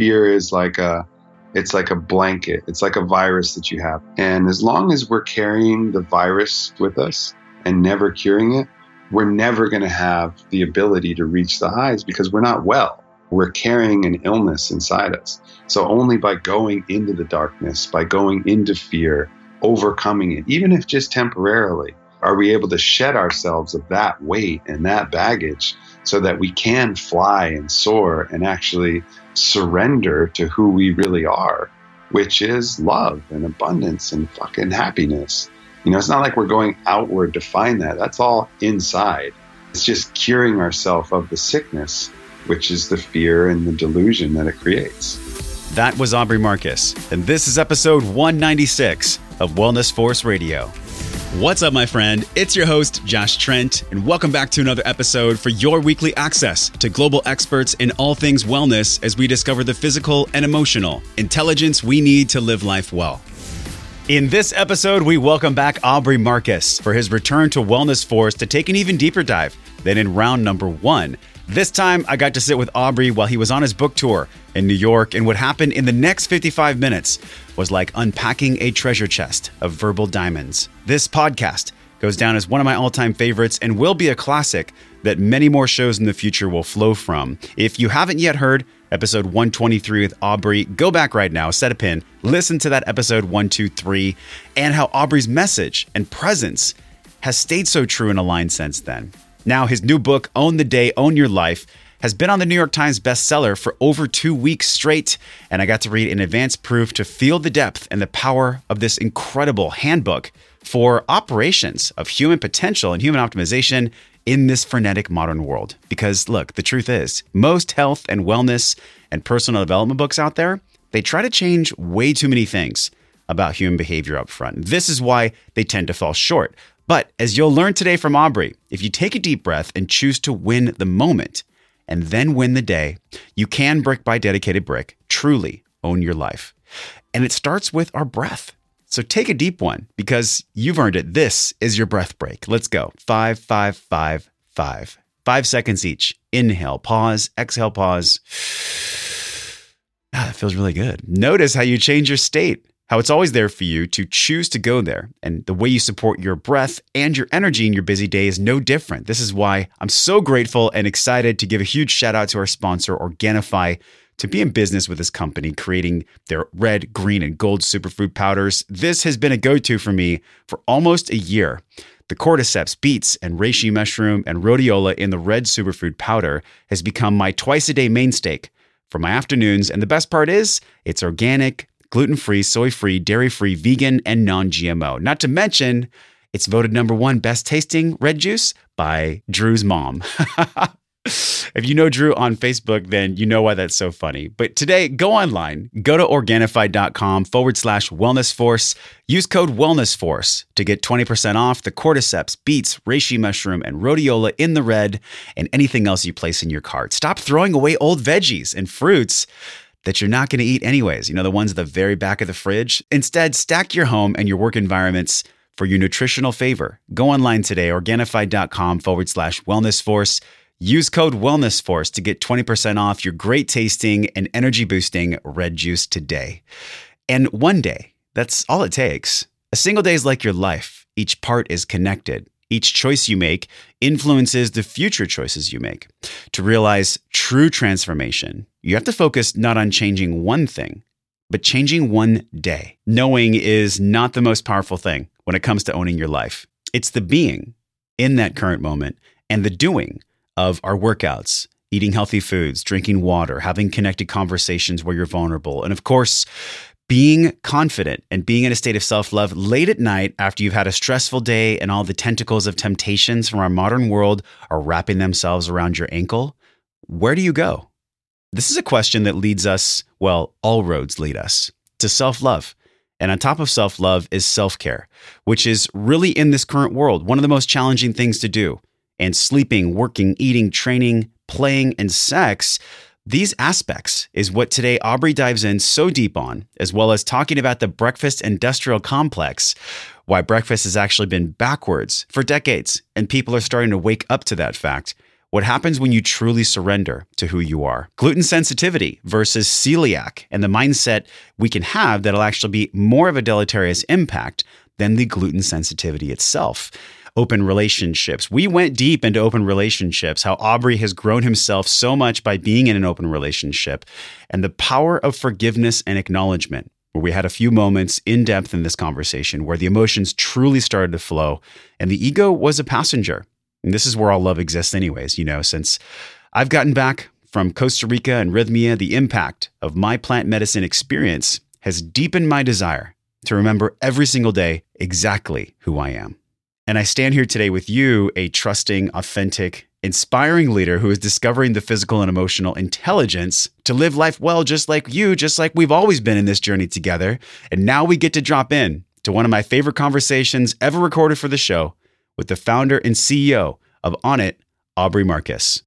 fear is like a it's like a blanket. It's like a virus that you have. And as long as we're carrying the virus with us and never curing it, we're never going to have the ability to reach the highs because we're not well. We're carrying an illness inside us. So only by going into the darkness, by going into fear, overcoming it, even if just temporarily, are we able to shed ourselves of that weight and that baggage so that we can fly and soar and actually surrender to who we really are, which is love and abundance and fucking happiness. You know, it's not like we're going outward to find that. That's all inside. It's just curing ourselves of the sickness, which is the fear and the delusion that it creates. That was Aubrey Marcus, and this is episode 196 of Wellness Force Radio. What's up, my friend? It's your host, Josh Trent, and welcome back to another episode for your weekly access to global experts in all things wellness as we discover the physical and emotional intelligence we need to live life well. In this episode, we welcome back Aubrey Marcus for his return to Wellness Force to take an even deeper dive than in round number one. This time, I got to sit with Aubrey while he was on his book tour in New York, and what happened in the next 55 minutes was like unpacking a treasure chest of verbal diamonds. This podcast goes down as one of my all time favorites and will be a classic that many more shows in the future will flow from. If you haven't yet heard episode 123 with Aubrey, go back right now, set a pin, listen to that episode 123, and how Aubrey's message and presence has stayed so true and aligned since then. Now, his new book, Own the Day, Own Your Life, has been on the New York Times bestseller for over two weeks straight. And I got to read an advanced proof to feel the depth and the power of this incredible handbook for operations of human potential and human optimization in this frenetic modern world. Because look, the truth is, most health and wellness and personal development books out there, they try to change way too many things about human behavior up front. This is why they tend to fall short. But as you'll learn today from Aubrey, if you take a deep breath and choose to win the moment and then win the day, you can brick by dedicated brick truly own your life. And it starts with our breath. So take a deep one because you've earned it. This is your breath break. Let's go. Five, five, five, five. Five seconds each. Inhale, pause, exhale, pause. Ah, that feels really good. Notice how you change your state how it's always there for you to choose to go there. And the way you support your breath and your energy in your busy day is no different. This is why I'm so grateful and excited to give a huge shout out to our sponsor, Organifi, to be in business with this company, creating their red, green, and gold superfood powders. This has been a go to for me for almost a year. The cordyceps, beets, and reishi mushroom and rhodiola in the red superfood powder has become my twice a day mainstay for my afternoons. And the best part is, it's organic, gluten free, soy free, dairy free, vegan, and non GMO. Not to mention, it's voted number one best tasting red juice by Drew's mom. if you know Drew on Facebook, then you know why that's so funny. But today, go online, go to Organifi.com forward slash wellness force. Use code wellness force to get 20% off the cordyceps, beets, reishi mushroom, and rhodiola in the red and anything else you place in your cart. Stop throwing away old veggies and fruits that you're not going to eat anyways, you know, the ones at the very back of the fridge. Instead, stack your home and your work environments for your nutritional favor. Go online today, Organifi.com forward slash wellness force. Use code wellness force to get 20% off your great tasting and energy boosting red juice today. And one day, that's all it takes. A single day is like your life. Each part is connected. Each choice you make influences the future choices you make. To realize true transformation, you have to focus not on changing one thing, but changing one day. Knowing is not the most powerful thing when it comes to owning your life. It's the being in that current moment and the doing of our workouts, eating healthy foods, drinking water, having connected conversations where you're vulnerable, and of course, being confident and being in a state of self love late at night after you've had a stressful day and all the tentacles of temptations from our modern world are wrapping themselves around your ankle, where do you go? This is a question that leads us, well, all roads lead us to self love. And on top of self love is self care, which is really in this current world one of the most challenging things to do. And sleeping, working, eating, training, playing, and sex these aspects is what today Aubrey dives in so deep on, as well as talking about the breakfast industrial complex, why breakfast has actually been backwards for decades, and people are starting to wake up to that fact, what happens when you truly surrender to who you are, gluten sensitivity versus celiac, and the mindset we can have that'll actually be more of a deleterious impact than the gluten sensitivity itself. Open relationships. We went deep into open relationships, how Aubrey has grown himself so much by being in an open relationship, and the power of forgiveness and acknowledgement where we had a few moments in depth in this conversation where the emotions truly started to flow and the ego was a passenger. And this is where all love exists, anyways, you know, since I've gotten back from Costa Rica and Rythmia, the impact of my plant medicine experience has deepened my desire to remember every single day exactly who I am. And I stand here today with you, a trusting, authentic, inspiring leader who is discovering the physical and emotional intelligence to live life well, just like you, just like we've always been in this journey together. And now we get to drop in to one of my favorite conversations ever recorded for the show with the founder and CEO of Onnit, Aubrey Marcus.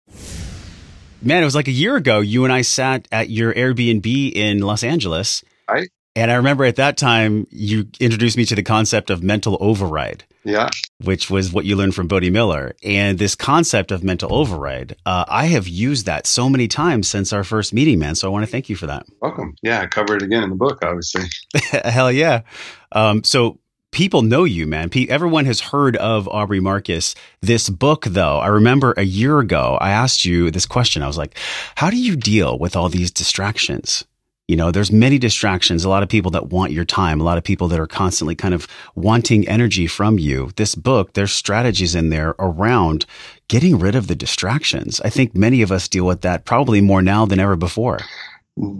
Man, it was like a year ago, you and I sat at your Airbnb in Los Angeles. Right. And I remember at that time, you introduced me to the concept of mental override. Yeah. Which was what you learned from Bode Miller. And this concept of mental override, uh, I have used that so many times since our first meeting, man. So I want to thank you for that. Welcome. Yeah, I cover it again in the book, obviously. Hell yeah. Um, so people know you, man. everyone has heard of Aubrey Marcus. This book, though, I remember a year ago, I asked you this question. I was like, how do you deal with all these distractions? You know, there's many distractions, a lot of people that want your time, a lot of people that are constantly kind of wanting energy from you. This book, there's strategies in there around getting rid of the distractions. I think many of us deal with that probably more now than ever before.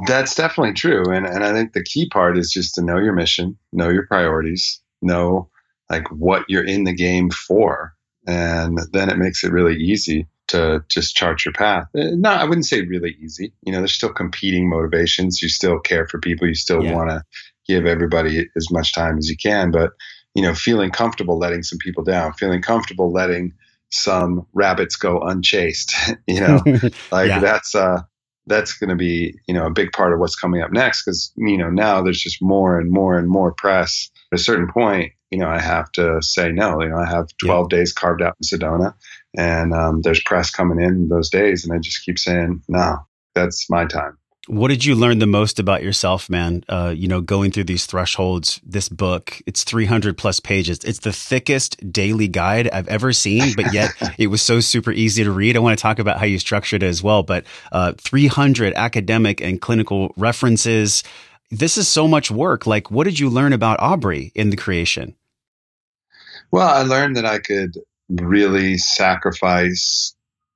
That's definitely true. And, and I think the key part is just to know your mission, know your priorities, know like what you're in the game for. And then it makes it really easy to just chart your path. Uh, no, I wouldn't say really easy. You know, there's still competing motivations. You still care for people. You still yeah. want to give everybody as much time as you can. But, you know, feeling comfortable letting some people down, feeling comfortable letting some rabbits go unchased, you know, like yeah. that's, uh, that's going to be, you know, a big part of what's coming up next. Cause, you know, now there's just more and more and more press. At a certain point, you know, I have to say no. You know, I have 12 yeah. days carved out in Sedona and um, there's press coming in those days, and I just keep saying, "No, that's my time." What did you learn the most about yourself, man? Uh, you know, going through these thresholds. This book, it's 300 plus pages. It's the thickest daily guide I've ever seen, but yet it was so super easy to read. I want to talk about how you structured it as well, but uh, 300 academic and clinical references. This is so much work. Like, what did you learn about Aubrey in the creation? Well, I learned that I could really sacrifice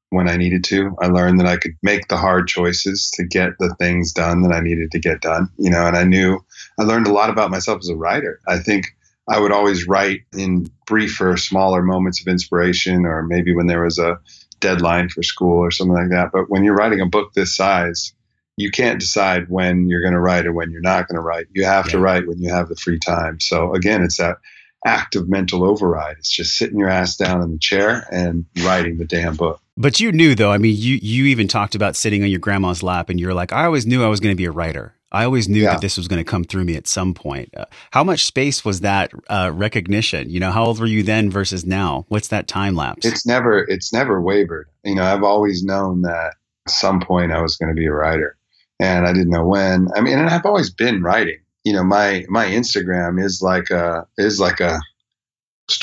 when I needed to. I learned that I could make the hard choices to get the things done that I needed to get done, you know, and I knew I learned a lot about myself as a writer. I think I would always write in briefer, smaller moments of inspiration, or maybe when there was a deadline for school or something like that. But when you're writing a book this size, you can't decide when you're going to write or when you're not going to write. You have yeah. to write when you have the free time. So again, it's that act of mental override. It's just sitting your ass down in the chair and writing the damn book. But you knew though, I mean, you you even talked about sitting on your grandma's lap and you're like, I always knew I was going to be a writer. I always knew yeah. that this was going to come through me at some point. Uh, how much space was that uh, recognition? You know, how old were you then versus now? What's that time lapse? It's never it's never wavered. You know, I've always known that at some point I was going to be a writer, and I didn't know when. I mean, and I've always been writing you know my my Instagram is like a is like a,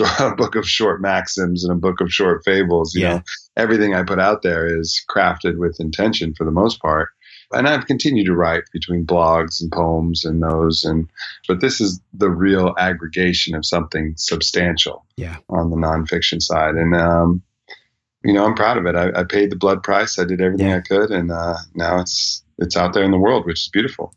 a book of short maxims and a book of short fables. You yeah. know, everything I put out there is crafted with intention for the most part. And I've continued to write between blogs and poems and those, and but this is the real aggregation of something substantial. Yeah. On the nonfiction side, and um, you know, I'm proud of it. I, I paid the blood price. I did everything yeah. I could, and uh, now it's it's out there in the world, which is beautiful.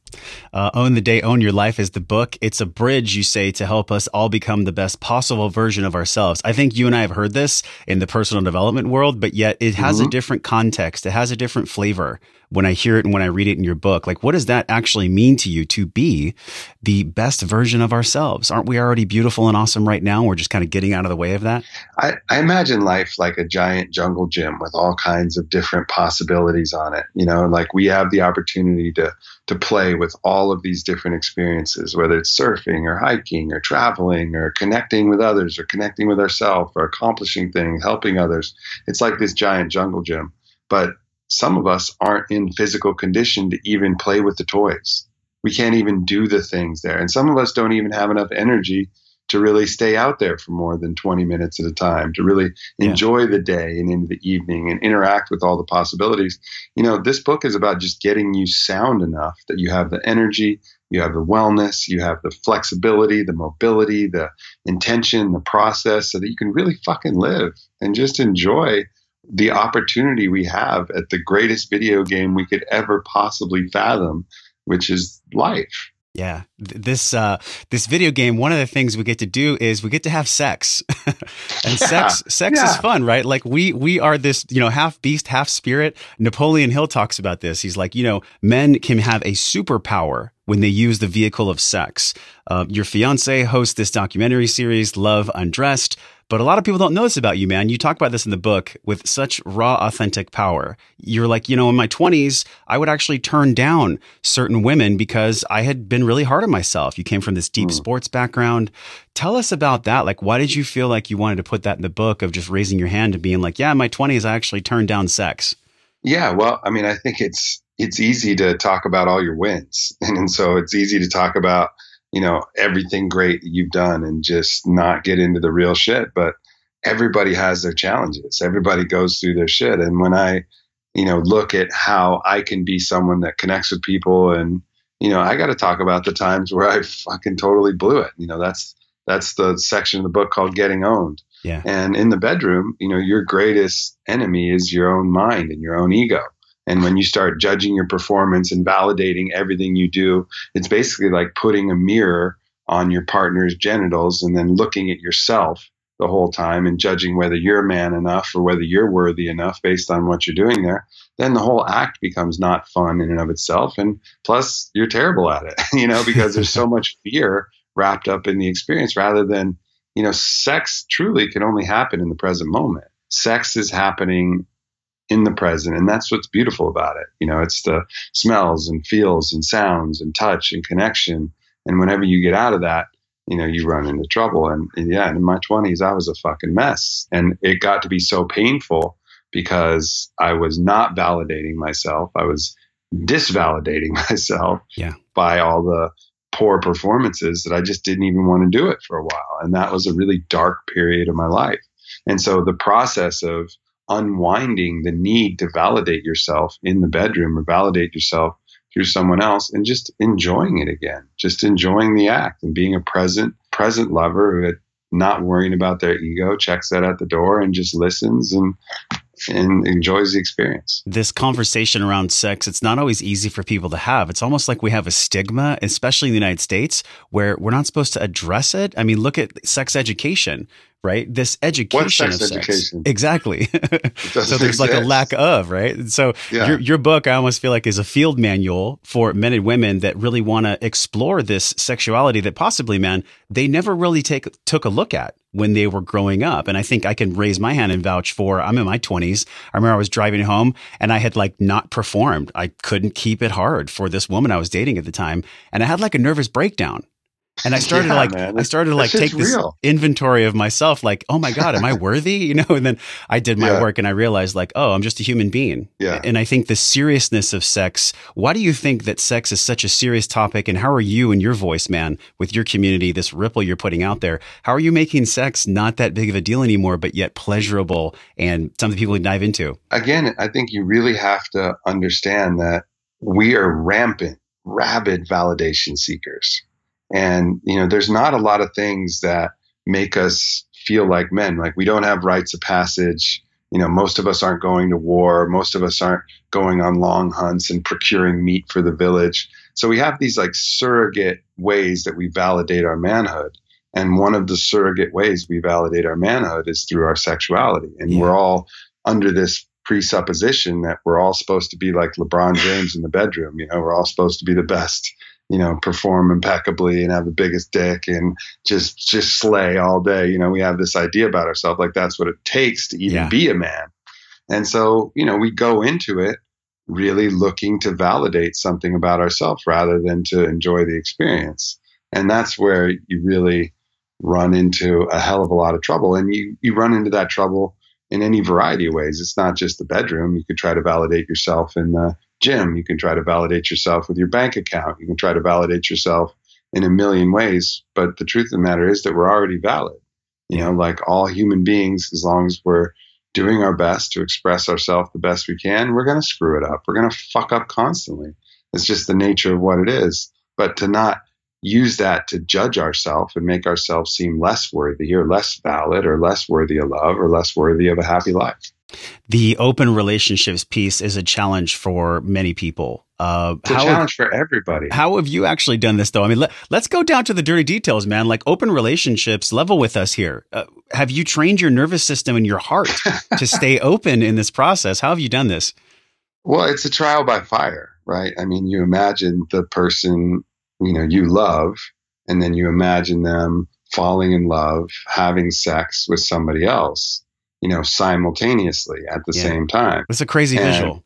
Uh, own the day, own your life is the book. It's a bridge, you say, to help us all become the best possible version of ourselves. I think you and I have heard this in the personal development world, but yet it has mm-hmm. a different context. It has a different flavor when I hear it and when I read it in your book. Like, what does that actually mean to you to be the best version of ourselves? Aren't we already beautiful and awesome right now? We're just kind of getting out of the way of that. I, I imagine life like a giant jungle gym with all kinds of different possibilities on it. You know, like we have the opportunity to to play with all of these different experiences, whether it's surfing or hiking or traveling or connecting with others or connecting with ourselves or accomplishing things, helping others. It's like this giant jungle gym. But some of us aren't in physical condition to even play with the toys. We can't even do the things there. And some of us don't even have enough energy to really stay out there for more than 20 minutes at a time, to really enjoy the day and into the evening and interact with all the possibilities. You know, this book is about just getting you sound enough that you have the energy, you have the wellness, you have the flexibility, the mobility, the intention, the process, so that you can really fucking live and just enjoy the opportunity we have at the greatest video game we could ever possibly fathom, which is life. Yeah, this uh, this video game. One of the things we get to do is we get to have sex, and yeah. sex sex yeah. is fun, right? Like we we are this you know half beast, half spirit. Napoleon Hill talks about this. He's like, you know, men can have a superpower when they use the vehicle of sex. Uh, your fiance hosts this documentary series, Love Undressed. But a lot of people don't know this about you, man. You talk about this in the book with such raw, authentic power. You're like, you know, in my 20s, I would actually turn down certain women because I had been really hard on myself. You came from this deep mm. sports background. Tell us about that. Like, why did you feel like you wanted to put that in the book of just raising your hand and being like, yeah, in my 20s, I actually turned down sex? Yeah, well, I mean, I think it's it's easy to talk about all your wins, and, and so it's easy to talk about you know, everything great that you've done and just not get into the real shit. But everybody has their challenges. Everybody goes through their shit. And when I, you know, look at how I can be someone that connects with people and, you know, I got to talk about the times where I fucking totally blew it. You know, that's, that's the section of the book called Getting Owned. Yeah. And in the bedroom, you know, your greatest enemy is your own mind and your own ego. And when you start judging your performance and validating everything you do, it's basically like putting a mirror on your partner's genitals and then looking at yourself the whole time and judging whether you're man enough or whether you're worthy enough based on what you're doing there, then the whole act becomes not fun in and of itself. And plus, you're terrible at it, you know, because there's so much fear wrapped up in the experience rather than, you know, sex truly can only happen in the present moment. Sex is happening in the present. And that's what's beautiful about it. You know, it's the smells and feels and sounds and touch and connection. And whenever you get out of that, you know, you run into trouble. And, and yeah, in my 20s, I was a fucking mess. And it got to be so painful because I was not validating myself. I was disvalidating myself yeah. by all the poor performances that I just didn't even want to do it for a while. And that was a really dark period of my life. And so the process of unwinding the need to validate yourself in the bedroom or validate yourself through someone else and just enjoying it again just enjoying the act and being a present present lover who not worrying about their ego checks that at the door and just listens and and enjoys the experience. This conversation around sex, it's not always easy for people to have. It's almost like we have a stigma, especially in the United States, where we're not supposed to address it. I mean, look at sex education right? This education sex of sex. Education? Exactly. so there's like a lack of, right? So yeah. your, your book, I almost feel like is a field manual for men and women that really want to explore this sexuality that possibly, man, they never really take, took a look at when they were growing up. And I think I can raise my hand and vouch for, I'm in my twenties. I remember I was driving home and I had like not performed. I couldn't keep it hard for this woman I was dating at the time. And I had like a nervous breakdown and I started yeah, to like, man. I started to like take this real. inventory of myself, like, oh my God, am I worthy? You know, and then I did my yeah. work and I realized like, oh, I'm just a human being. Yeah. And I think the seriousness of sex, why do you think that sex is such a serious topic? And how are you and your voice, man, with your community, this ripple you're putting out there, how are you making sex not that big of a deal anymore, but yet pleasurable and something people can dive into? Again, I think you really have to understand that we are rampant, rabid validation seekers and, you know, there's not a lot of things that make us feel like men. Like we don't have rites of passage. You know, most of us aren't going to war. Most of us aren't going on long hunts and procuring meat for the village. So we have these like surrogate ways that we validate our manhood. And one of the surrogate ways we validate our manhood is through our sexuality. And yeah. we're all under this presupposition that we're all supposed to be like LeBron James in the bedroom. You know, we're all supposed to be the best you know, perform impeccably and have the biggest dick and just just slay all day. You know, we have this idea about ourselves like that's what it takes to even yeah. be a man. And so, you know, we go into it really looking to validate something about ourselves rather than to enjoy the experience. And that's where you really run into a hell of a lot of trouble. And you, you run into that trouble in any variety of ways. It's not just the bedroom. You could try to validate yourself in the gym. You can try to validate yourself with your bank account. You can try to validate yourself in a million ways. But the truth of the matter is that we're already valid. You know, like all human beings, as long as we're doing our best to express ourselves the best we can, we're going to screw it up. We're going to fuck up constantly. It's just the nature of what it is. But to not use that to judge ourselves and make ourselves seem less worthy or less valid or less worthy of love or less worthy of a happy life. The open relationships piece is a challenge for many people. Uh, it's a challenge have, for everybody. How have you actually done this, though? I mean, let, us go down to the dirty details, man. Like open relationships, level with us here. Uh, have you trained your nervous system and your heart to stay open in this process? How have you done this? Well, it's a trial by fire, right? I mean, you imagine the person you know you love, and then you imagine them falling in love, having sex with somebody else, you know, simultaneously at the yeah. same time. It's a crazy and visual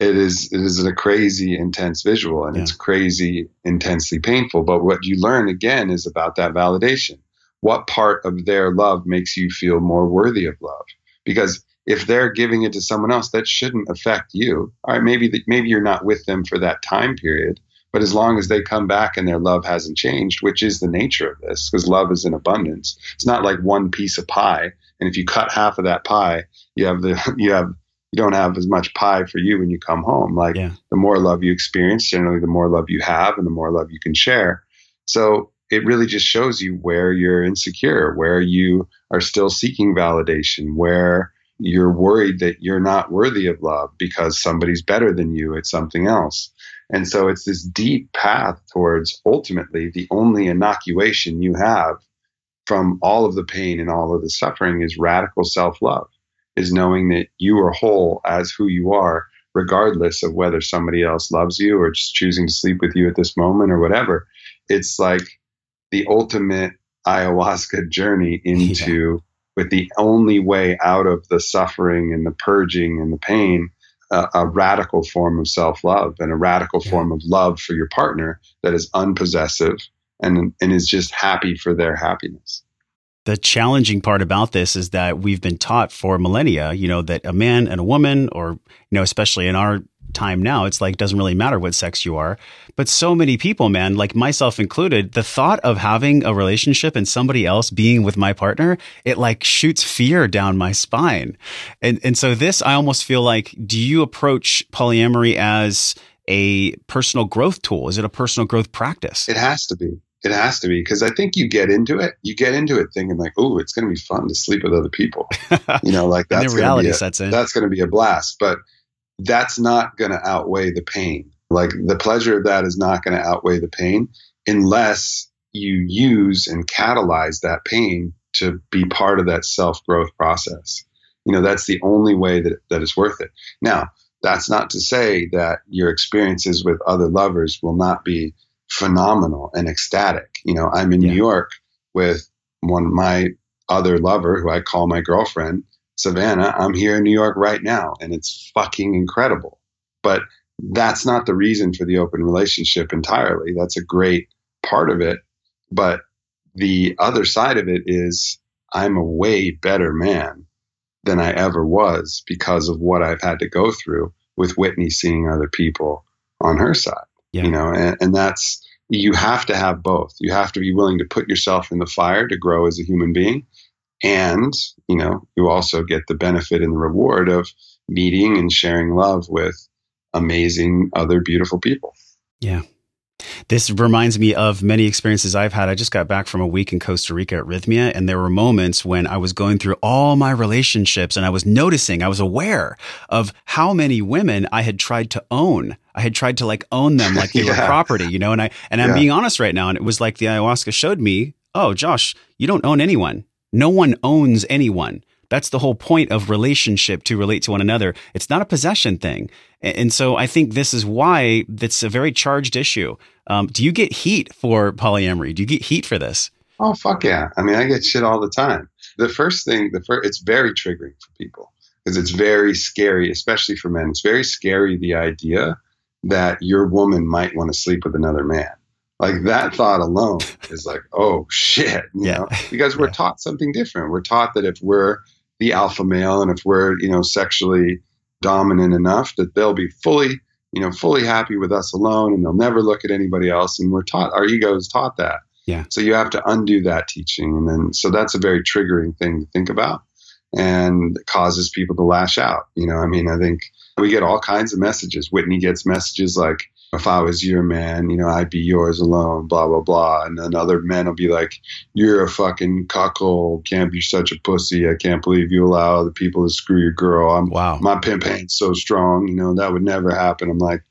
it is it is a crazy intense visual and yeah. it's crazy intensely painful but what you learn again is about that validation what part of their love makes you feel more worthy of love because if they're giving it to someone else that shouldn't affect you all right maybe the, maybe you're not with them for that time period but as long as they come back and their love hasn't changed which is the nature of this because love is in abundance it's not like one piece of pie and if you cut half of that pie you have the you have you don't have as much pie for you when you come home. Like yeah. the more love you experience, generally the more love you have and the more love you can share. So it really just shows you where you're insecure, where you are still seeking validation, where you're worried that you're not worthy of love because somebody's better than you at something else. And so it's this deep path towards ultimately the only inoculation you have from all of the pain and all of the suffering is radical self love is knowing that you are whole as who you are, regardless of whether somebody else loves you or just choosing to sleep with you at this moment or whatever. It's like the ultimate ayahuasca journey into yeah. with the only way out of the suffering and the purging and the pain. Uh, a radical form of self love and a radical yeah. form of love for your partner that is unpossessive and, and is just happy for their happiness the challenging part about this is that we've been taught for millennia, you know, that a man and a woman, or, you know, especially in our time now, it's like, doesn't really matter what sex you are. But so many people, man, like myself included, the thought of having a relationship and somebody else being with my partner, it like shoots fear down my spine. And, and so this, I almost feel like, do you approach polyamory as a personal growth tool? Is it a personal growth practice? It has to be. It has to be because I think you get into it. You get into it thinking like, "Oh, it's going to be fun to sleep with other people." You know, like that's reality a, sets in. That's going to be a blast, but that's not going to outweigh the pain. Like the pleasure of that is not going to outweigh the pain unless you use and catalyze that pain to be part of that self growth process. You know, that's the only way that that is worth it. Now, that's not to say that your experiences with other lovers will not be phenomenal and ecstatic. You know, I'm in yeah. New York with one my other lover who I call my girlfriend, Savannah. I'm here in New York right now and it's fucking incredible. But that's not the reason for the open relationship entirely. That's a great part of it. But the other side of it is I'm a way better man than I ever was because of what I've had to go through with Whitney seeing other people on her side. Yeah. You know, and, and that's you have to have both. You have to be willing to put yourself in the fire to grow as a human being. And, you know, you also get the benefit and the reward of meeting and sharing love with amazing other beautiful people. Yeah. This reminds me of many experiences I've had. I just got back from a week in Costa Rica at Rythmia, and there were moments when I was going through all my relationships and I was noticing, I was aware of how many women I had tried to own. I had tried to like own them like they yeah. were property, you know, and I, and I'm yeah. being honest right now. And it was like the ayahuasca showed me, oh, Josh, you don't own anyone. No one owns anyone. That's the whole point of relationship to relate to one another. It's not a possession thing. And so I think this is why it's a very charged issue. Um, do you get heat for polyamory? Do you get heat for this? Oh, fuck yeah. I mean, I get shit all the time. The first thing, the first, it's very triggering for people because it's very scary, especially for men. It's very scary the idea that your woman might want to sleep with another man. Like that thought alone is like, oh shit, you yeah. know, because we're yeah. taught something different. We're taught that if we're the alpha male and if we're, you know, sexually dominant enough that they'll be fully, you know, fully happy with us alone and they'll never look at anybody else. And we're taught, our ego is taught that. Yeah. So you have to undo that teaching. And then, so that's a very triggering thing to think about and causes people to lash out. You know, I mean, I think we get all kinds of messages. Whitney gets messages like, if I was your man, you know, I'd be yours alone, blah, blah, blah. And then other men will be like, you're a fucking cuckold, can't be such a pussy. I can't believe you allow other people to screw your girl. I'm, wow. My pimp ain't so strong, you know, that would never happen. I'm like,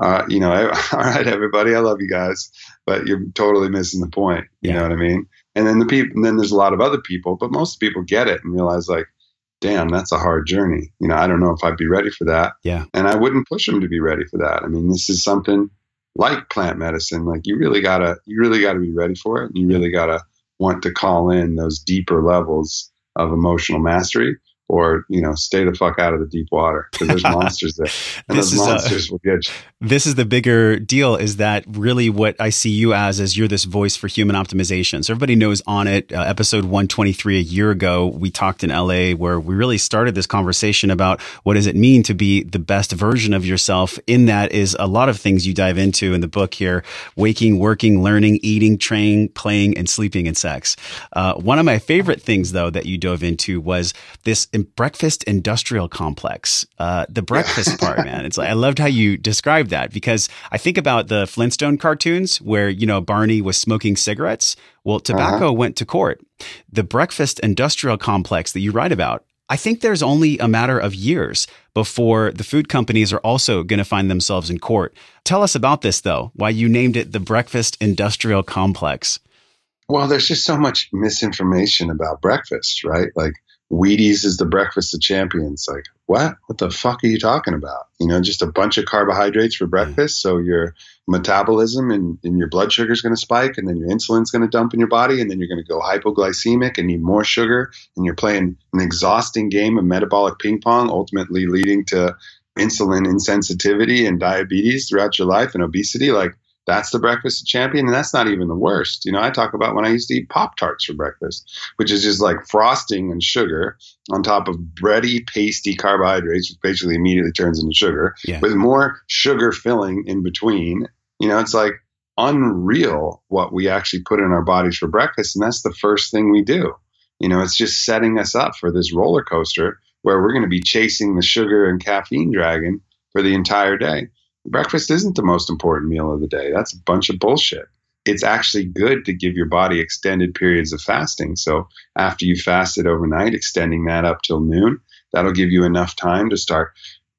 uh, you know, all right, everybody, I love you guys, but you're totally missing the point. You yeah. know what I mean? And then the people, and then there's a lot of other people, but most people get it and realize like, damn, that's a hard journey. You know, I don't know if I'd be ready for that. Yeah. And I wouldn't push them to be ready for that. I mean, this is something like plant medicine. Like you really gotta, you really gotta be ready for it. You really gotta want to call in those deeper levels of emotional mastery or you know stay the fuck out of the deep water because there's monsters there. And those monsters a, will get you. this is the bigger deal is that really what i see you as is you're this voice for human optimization. So everybody knows Onnit uh, episode 123 a year ago. We talked in la where we really started this conversation about what does it mean to be the best version of yourself in that is a lot of things you dive into in the book here. Waking working learning eating training playing and sleeping and sex. Uh, one of my favorite things though that you dove into was this breakfast industrial complex. Uh, the breakfast part, man. It's like I loved how you described that because I think about the Flintstone cartoons where you know Barney was smoking cigarettes. Well, tobacco uh-huh. went to court. The breakfast industrial complex that you write about. I think there's only a matter of years before the food companies are also going to find themselves in court. Tell us about this, though, why you named it the Breakfast Industrial Complex. Well, there's just so much misinformation about breakfast, right? Like, Wheaties is the breakfast of champions. Like, what? What the fuck are you talking about? You know, just a bunch of carbohydrates for breakfast. So your metabolism and, and your blood sugar is going to spike, and then your insulin's going to dump in your body, and then you're going to go hypoglycemic and need more sugar. And you're playing an exhausting game of metabolic ping pong, ultimately leading to insulin insensitivity and diabetes throughout your life and obesity. Like, that's the breakfast champion, and that's not even the worst. You know, I talk about when I used to eat Pop Tarts for breakfast, which is just like frosting and sugar on top of bready, pasty carbohydrates, which basically immediately turns into sugar, yeah. with more sugar filling in between. You know, it's like unreal what we actually put in our bodies for breakfast, and that's the first thing we do. You know, it's just setting us up for this roller coaster where we're going to be chasing the sugar and caffeine dragon for the entire day breakfast isn't the most important meal of the day. That's a bunch of bullshit. It's actually good to give your body extended periods of fasting. So after you fasted overnight, extending that up till noon, that'll give you enough time to start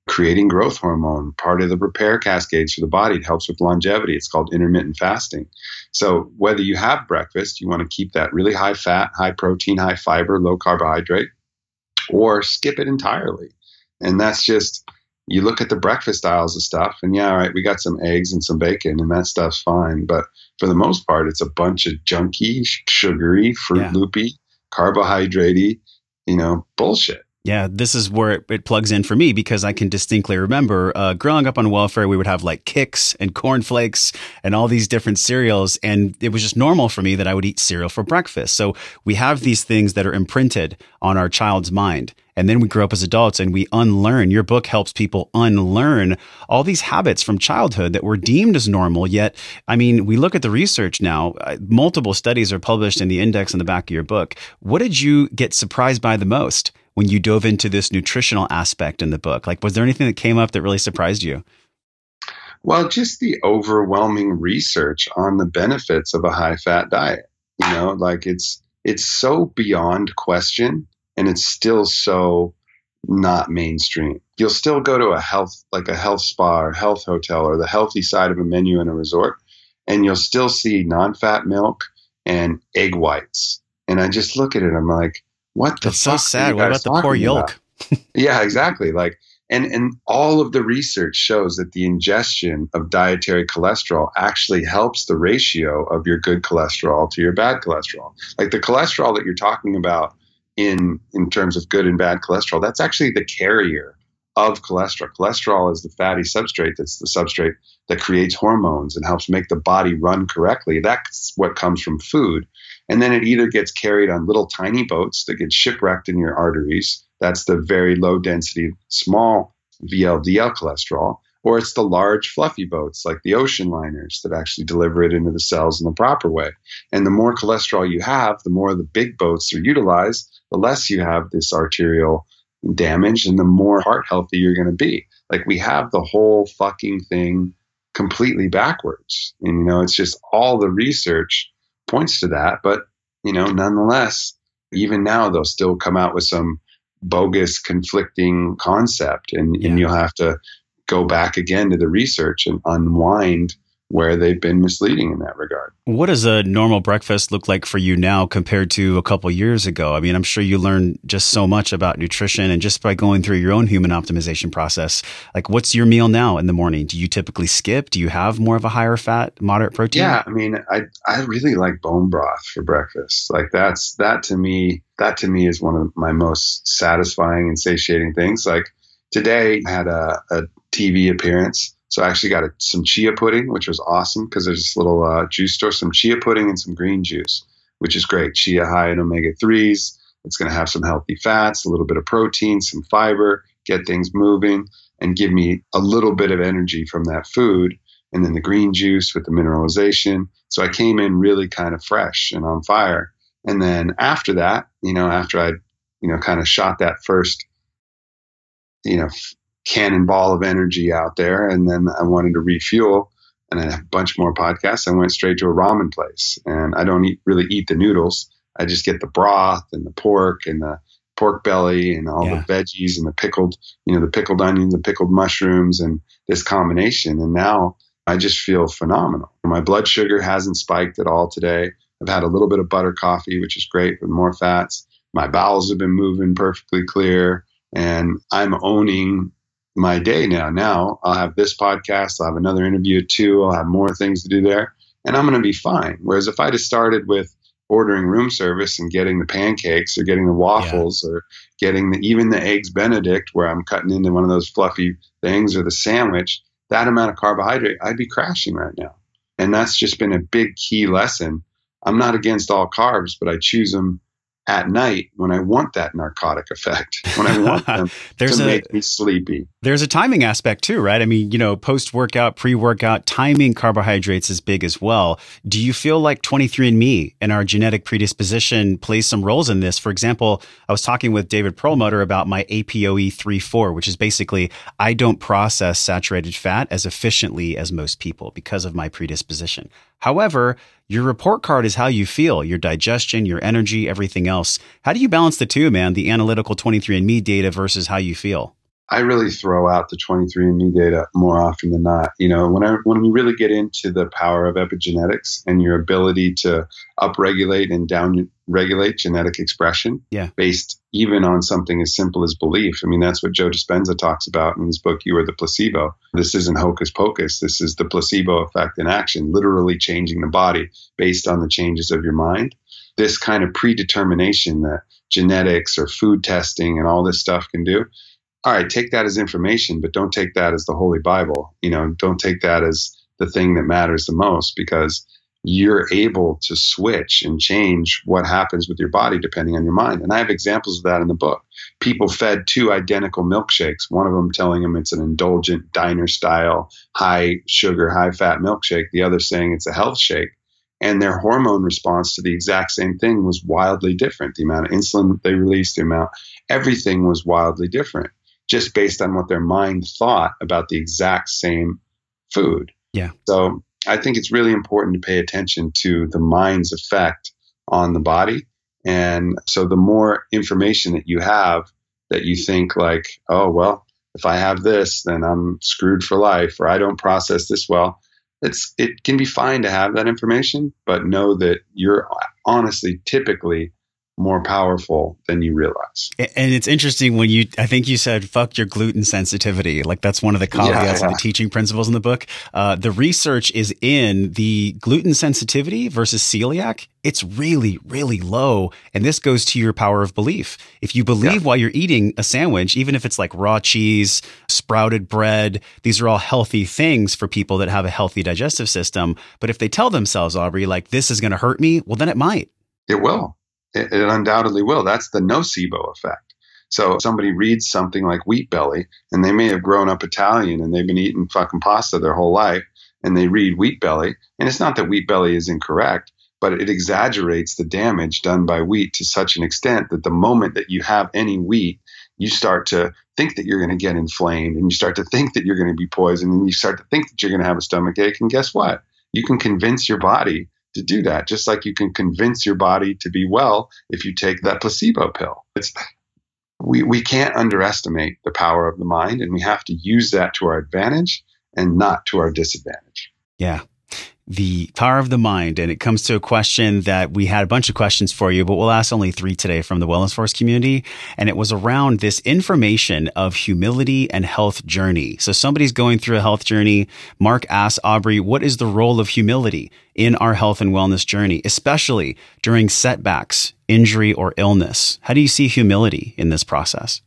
creating growth hormone, part of the repair cascades for the body. It helps with longevity. It's called intermittent fasting. So whether you have breakfast, you want to keep that really high fat, high protein, high fiber, low carbohydrate, or skip it entirely. And that's just you look at the breakfast aisles of stuff, and yeah, all right, we got some eggs and some bacon, and that stuff's fine. But for the most part, it's a bunch of junky, sugary, fruit yeah. loopy, carbohydratey, you know, bullshit. Yeah, this is where it, it, plugs in for me because I can distinctly remember uh, growing up on welfare, we would have like Kix and cornflakes and all these different cereals. And it was just normal for me that I would eat cereal for breakfast. So we have these things that are imprinted on our child's mind. And then we grow up as adults and we unlearn. Your book helps people unlearn all these habits from childhood that were deemed as normal. Yet, I mean, we look at the research now, uh, multiple studies are published in the index in the back of your book. What did you get surprised by the most? When you dove into this nutritional aspect in the book? Like, was there anything that came up that really surprised you? Well, just the overwhelming research on the benefits of a high fat diet. You know, like it's it's so beyond question and it's still so not mainstream. You'll still go to a health like a health spa or health hotel or the healthy side of a menu in a resort and you'll still see non-fat milk and egg whites. And I just look at it I'm like, what the That's so sad. What about the poor yolk? yeah, exactly. Like, and and all of the research shows that the ingestion of dietary cholesterol actually helps the ratio of your good cholesterol to your bad cholesterol. Like the cholesterol that you're talking about in in terms of good and bad cholesterol. That's actually the carrier of cholesterol. Cholesterol is the fatty substrate that's the substrate that creates hormones and helps make the body run correctly. That's what comes from food. And then it either gets carried on little tiny boats that get shipwrecked in your arteries. That's the very low density, small VLDL cholesterol. Or it's the large, fluffy boats like the ocean liners that actually deliver it into the cells in the proper way. And the more cholesterol you have, the more the big boats are utilized, the less you have this arterial damage and the more heart healthy you're going to be. Like we have the whole fucking thing completely backwards. And, you know, it's just all the research points to that. But, you know, nonetheless, even now they'll still come out with some bogus conflicting concept and, yeah. and you'll have to go back again to the research and unwind where they've been misleading in that regard. What does a normal breakfast look like for you now compared to a couple years ago? I mean, I'm sure you learned just so much about nutrition and just by going through your own human optimization process. Like, what's your meal now in the morning? Do you typically skip? Do you have more of a higher fat, moderate protein? Yeah, I mean, I I really like bone broth for breakfast. Like that's that to me that to me is one of my most satisfying and satiating things. Like today I had a, a TV appearance so I actually got a, some chia pudding, which was awesome because there's this little uh, juice store, some chia pudding and some green juice, which is great. Chia high in omega 3s. It's going to have some healthy fats, a little bit of protein, some fiber, get things moving, and give me a little bit of energy from that food. And then the green juice with the mineralization. So I came in really kind of fresh and on fire. And then after that, you know, after I, you know, kind of shot that first, you know, cannonball of energy out there. And then I wanted to refuel and I have a bunch more podcasts. I went straight to a ramen place and I don't eat, really eat the noodles. I just get the broth and the pork and the pork belly and all yeah. the veggies and the pickled, you know, the pickled onions, the pickled mushrooms and this combination. And now I just feel phenomenal. My blood sugar hasn't spiked at all today. I've had a little bit of butter coffee, which is great with more fats. My bowels have been moving perfectly clear and I'm owning my day now. Now I'll have this podcast, I'll have another interview at two, I'll have more things to do there, and I'm going to be fine. Whereas if I just started with ordering room service and getting the pancakes or getting the waffles yeah. or getting the, even the eggs Benedict, where I'm cutting into one of those fluffy things or the sandwich, that amount of carbohydrate, I'd be crashing right now. And that's just been a big key lesson. I'm not against all carbs, but I choose them at night when I want that narcotic effect, when I want them there's to a, make me sleepy. There's a timing aspect too, right? I mean, you know, post workout, pre workout, timing carbohydrates is big as well. Do you feel like 23andMe and our genetic predisposition plays some roles in this? For example, I was talking with David Perlmutter about my APOE 3-4, which is basically I don't process saturated fat as efficiently as most people because of my predisposition. However, your report card is how you feel, your digestion, your energy, everything else. How do you balance the two, man? The analytical 23andMe data versus how you feel? I really throw out the 23andMe data more often than not. You know, when I when we really get into the power of epigenetics and your ability to upregulate and downregulate genetic expression, yeah. based even on something as simple as belief. I mean, that's what Joe Dispenza talks about in his book, You Are the Placebo. This isn't hocus pocus. This is the placebo effect in action, literally changing the body based on the changes of your mind. This kind of predetermination that genetics or food testing and all this stuff can do all right, take that as information, but don't take that as the Holy Bible. You know, don't take that as the thing that matters the most because you're able to switch and change what happens with your body depending on your mind. And I have examples of that in the book. People fed two identical milkshakes, one of them telling them it's an indulgent diner style, high sugar, high fat milkshake, the other saying it's a health shake. And their hormone response to the exact same thing was wildly different. The amount of insulin they released, the amount, everything was wildly different just based on what their mind thought about the exact same food. Yeah. So I think it's really important to pay attention to the mind's effect on the body. And so the more information that you have that you think like, oh, well, if I have this, then I'm screwed for life, or I don't process this well. It's it can be fine to have that information, but know that you're honestly typically more powerful than you realize. And it's interesting when you, I think you said, fuck your gluten sensitivity. Like that's one of the caveats yeah, of the teaching principles in the book. Uh, the research is in the gluten sensitivity versus celiac. It's really, really low. And this goes to your power of belief. If you believe yeah. while you're eating a sandwich, even if it's like raw cheese, sprouted bread, these are all healthy things for people that have a healthy digestive system. But if they tell themselves, Aubrey, like this is going to hurt me, well, then it might. It will it, it undoubtedly will. That's the nocebo effect. So somebody reads something like Wheat Belly, and they may have grown up Italian and they've been eating fucking pasta their whole life, and they read Wheat Belly, and it's not that Wheat Belly is incorrect, but it exaggerates the damage done by wheat to such an extent that the moment that you have any wheat, you start to think that you're going to get inflamed, and you start to think that you're going to be poisoned, and you start to think that you're going to have a stomach ache, and guess what? You can convince your body to do that, just like you can convince your body to be well if you take that placebo pill. It's, we, we can't underestimate the power of the mind, and we have to use that to our advantage and not to our disadvantage. Yeah the power of the mind. And it comes to a question that we had a bunch of questions for you, but we'll ask only three today from the Wellness Force community. And it was around this information of humility and health journey. So somebody's going through a health journey. Mark asks Aubrey, what is the role of humility in our health and wellness journey, especially during setbacks, injury, or illness? How do you see humility in this process?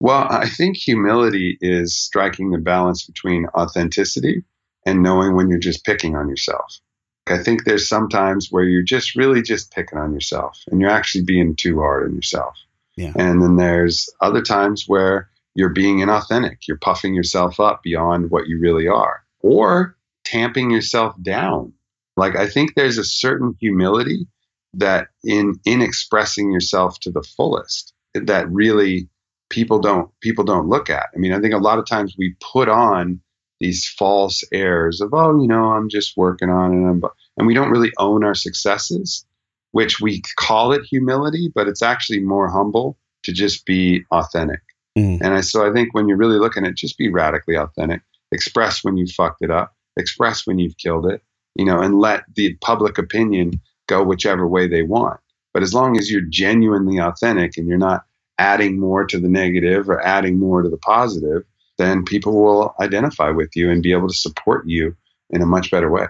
Well, I think humility is striking the balance between authenticity and knowing when you're just picking on yourself. I think there's sometimes where you're just really just picking on yourself and you're actually being too hard on yourself. Yeah. And then there's other times where you're being inauthentic. You're puffing yourself up beyond what you really are or tamping yourself down. Like I think there's a certain humility that in in expressing yourself to the fullest that really people don't people don't look at. I mean, I think a lot of times we put on these false airs of oh you know i'm just working on it and we don't really own our successes which we call it humility but it's actually more humble to just be authentic mm. and I, so i think when you're really looking at just be radically authentic express when you fucked it up express when you've killed it you know and let the public opinion go whichever way they want but as long as you're genuinely authentic and you're not adding more to the negative or adding more to the positive then people will identify with you and be able to support you in a much better way.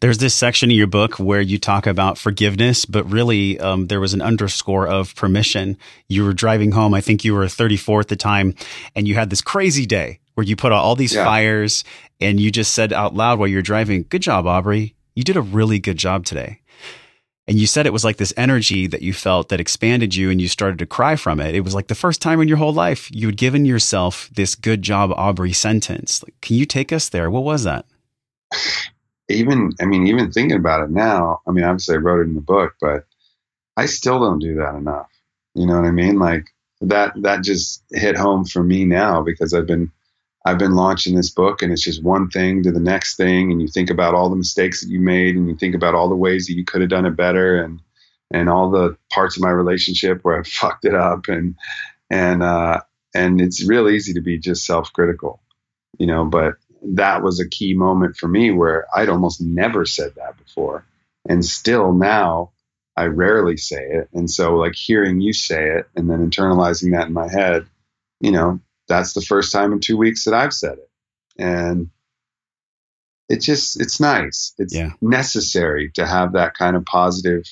There's this section in your book where you talk about forgiveness, but really um, there was an underscore of permission. You were driving home, I think you were 34 at the time, and you had this crazy day where you put out all these yeah. fires and you just said out loud while you're driving, Good job, Aubrey. You did a really good job today. And you said it was like this energy that you felt that expanded you and you started to cry from it. It was like the first time in your whole life you had given yourself this good job, Aubrey sentence. Like, can you take us there? What was that? Even, I mean, even thinking about it now, I mean, obviously I wrote it in the book, but I still don't do that enough. You know what I mean? Like that, that just hit home for me now because I've been I've been launching this book and it's just one thing to the next thing and you think about all the mistakes that you made and you think about all the ways that you could have done it better and and all the parts of my relationship where I fucked it up and and uh and it's real easy to be just self-critical you know but that was a key moment for me where I'd almost never said that before and still now I rarely say it and so like hearing you say it and then internalizing that in my head you know that's the first time in two weeks that I've said it. And it just, it's nice. It's yeah. necessary to have that kind of positive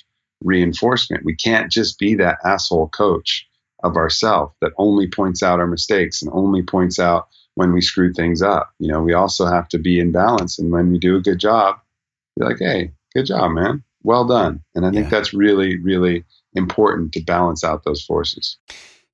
reinforcement. We can't just be that asshole coach of ourselves that only points out our mistakes and only points out when we screw things up. You know, we also have to be in balance. And when we do a good job, be like, hey, good job, man. Well done. And I think yeah. that's really, really important to balance out those forces.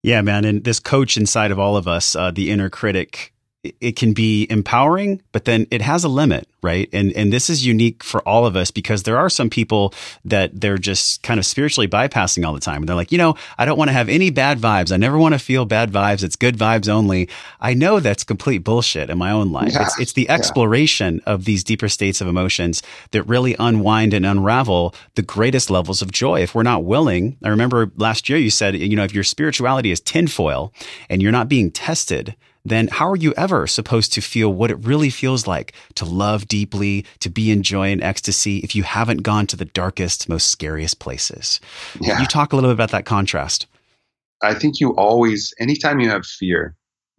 Yeah, man. And this coach inside of all of us, uh, the inner critic, it can be empowering, but then it has a limit, right? And and this is unique for all of us because there are some people that they're just kind of spiritually bypassing all the time. And they're like, you know, I don't want to have any bad vibes. I never want to feel bad vibes. It's good vibes only. I know that's complete bullshit in my own life. Yeah. It's, it's the exploration yeah. of these deeper states of emotions that really unwind and unravel the greatest levels of joy. If we're not willing, I remember last year you said, you know, if your spirituality is tinfoil and you're not being tested, then how are you ever supposed to feel what it really feels like to love deeply, to be in joy and ecstasy if you haven't gone to the darkest, most scariest places? Yeah. Can you talk a little bit about that contrast? I think you always, anytime you have fear,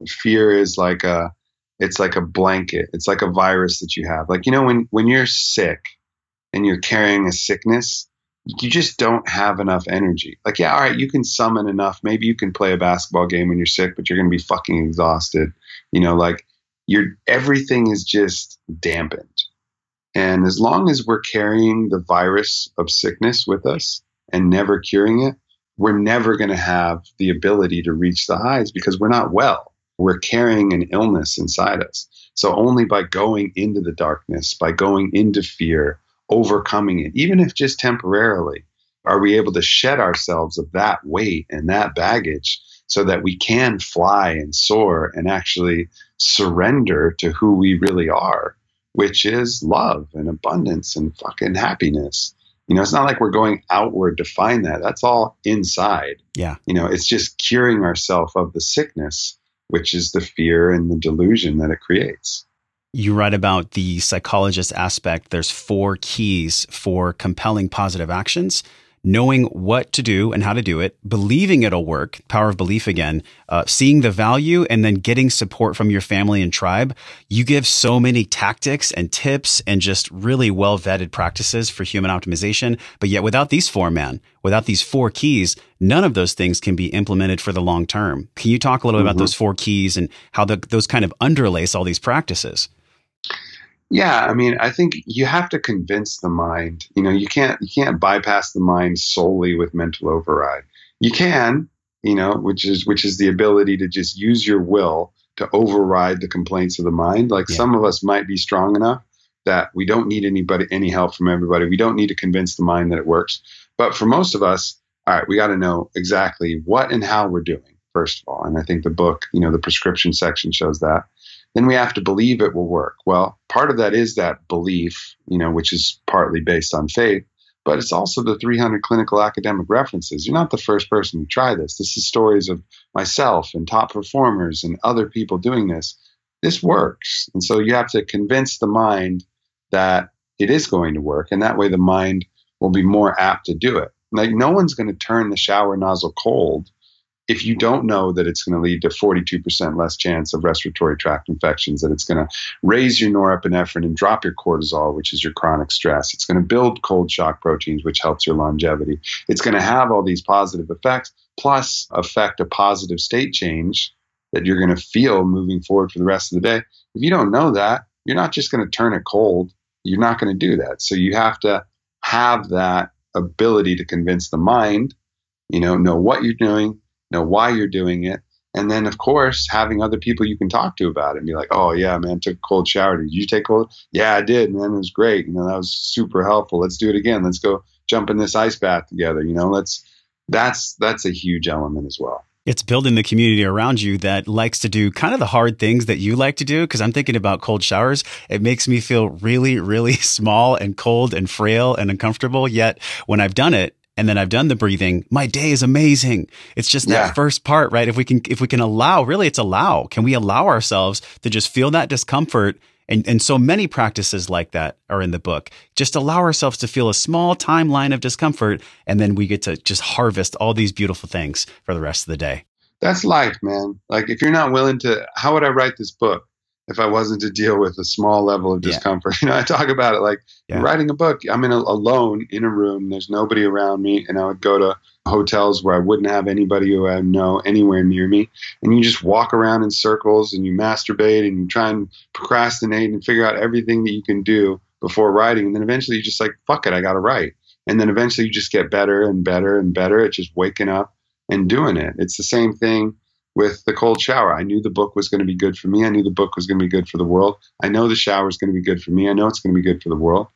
fear is like a, it's like a blanket. It's like a virus that you have. Like, you know, when, when you're sick and you're carrying a sickness, you just don't have enough energy. Like, yeah, all right, you can summon enough. Maybe you can play a basketball game when you're sick, but you're going to be fucking exhausted. You know, like you're everything is just dampened. And as long as we're carrying the virus of sickness with us and never curing it, we're never going to have the ability to reach the highs because we're not well. We're carrying an illness inside us. So only by going into the darkness, by going into fear, overcoming it, even if just temporarily, are we able to shed ourselves of that weight and that baggage so that we can fly and soar and actually surrender to who we really are, which is love and abundance and fucking happiness. You know, it's not like we're going outward to find that. That's all inside. Yeah. You know, it's just curing ourselves of the sickness, which is the fear and the delusion that it creates you write about the psychologist aspect. There's four keys for compelling positive actions. Knowing what to do and how to do it, believing it'll work, power of belief again, uh, seeing the value, and then getting support from your family and tribe. You give so many tactics and tips and just really well vetted practices for human optimization. But yet, without these four, man, without these four keys, none of those things can be implemented for the long term. Can you talk a little mm-hmm. bit about mm-hmm. those four keys and how the, those kind of underlace all these practices? Yeah, I mean, I think you have to convince the mind. You know, you can't you can't bypass the mind solely with mental override. You can, you know, which is which is the ability to just use your will to override the complaints of the mind. Like yeah. some of us might be strong enough that we don't need anybody any help from everybody. We don't need to convince the mind that it works. But for most of us, all right, we got to know exactly what and how we're doing first of all. And I think the book, you know, the prescription section shows that then we have to believe it will work. Well, part of that is that belief, you know, which is partly based on faith, but it's also the 300 clinical academic references. You're not the first person to try this. This is stories of myself and top performers and other people doing this. This works. And so you have to convince the mind that it is going to work. And that way the mind will be more apt to do it. Like no one's going to turn the shower nozzle cold if you don't know that it's going to lead to 42% less chance of respiratory tract infections, that it's going to raise your norepinephrine and drop your cortisol, which is your chronic stress, it's going to build cold shock proteins, which helps your longevity. It's going to have all these positive effects, plus affect a positive state change that you're going to feel moving forward for the rest of the day. If you don't know that, you're not just going to turn it cold. You're not going to do that. So you have to have that ability to convince the mind, you know, know what you're doing, know why you're doing it. And then, of course, having other people you can talk to about it and be like, oh, yeah, man, took a cold shower. Did you take cold? Yeah, I did, man. It was great. You know, that was super helpful. Let's do it again. Let's go jump in this ice bath together. You know, let's, that's, that's a huge element as well. It's building the community around you that likes to do kind of the hard things that you like to do. Cause I'm thinking about cold showers. It makes me feel really, really small and cold and frail and uncomfortable. Yet when I've done it, and then I've done the breathing, my day is amazing. It's just that yeah. first part, right? If we can, if we can allow, really, it's allow. Can we allow ourselves to just feel that discomfort? And, and so many practices like that are in the book. Just allow ourselves to feel a small timeline of discomfort, and then we get to just harvest all these beautiful things for the rest of the day. That's life, man. Like, if you're not willing to, how would I write this book? If I wasn't to deal with a small level of discomfort. Yeah. You know, I talk about it like yeah. writing a book. I'm in a, alone in a room. There's nobody around me, and I would go to hotels where I wouldn't have anybody who I know anywhere near me. And you just walk around in circles and you masturbate and you try and procrastinate and figure out everything that you can do before writing. And then eventually you just like, fuck it, I got to write. And then eventually you just get better and better and better at just waking up and doing it. It's the same thing with the cold shower. I knew the book was going to be good for me. I knew the book was going to be good for the world. I know the shower is going to be good for me. I know it's going to be good for the world.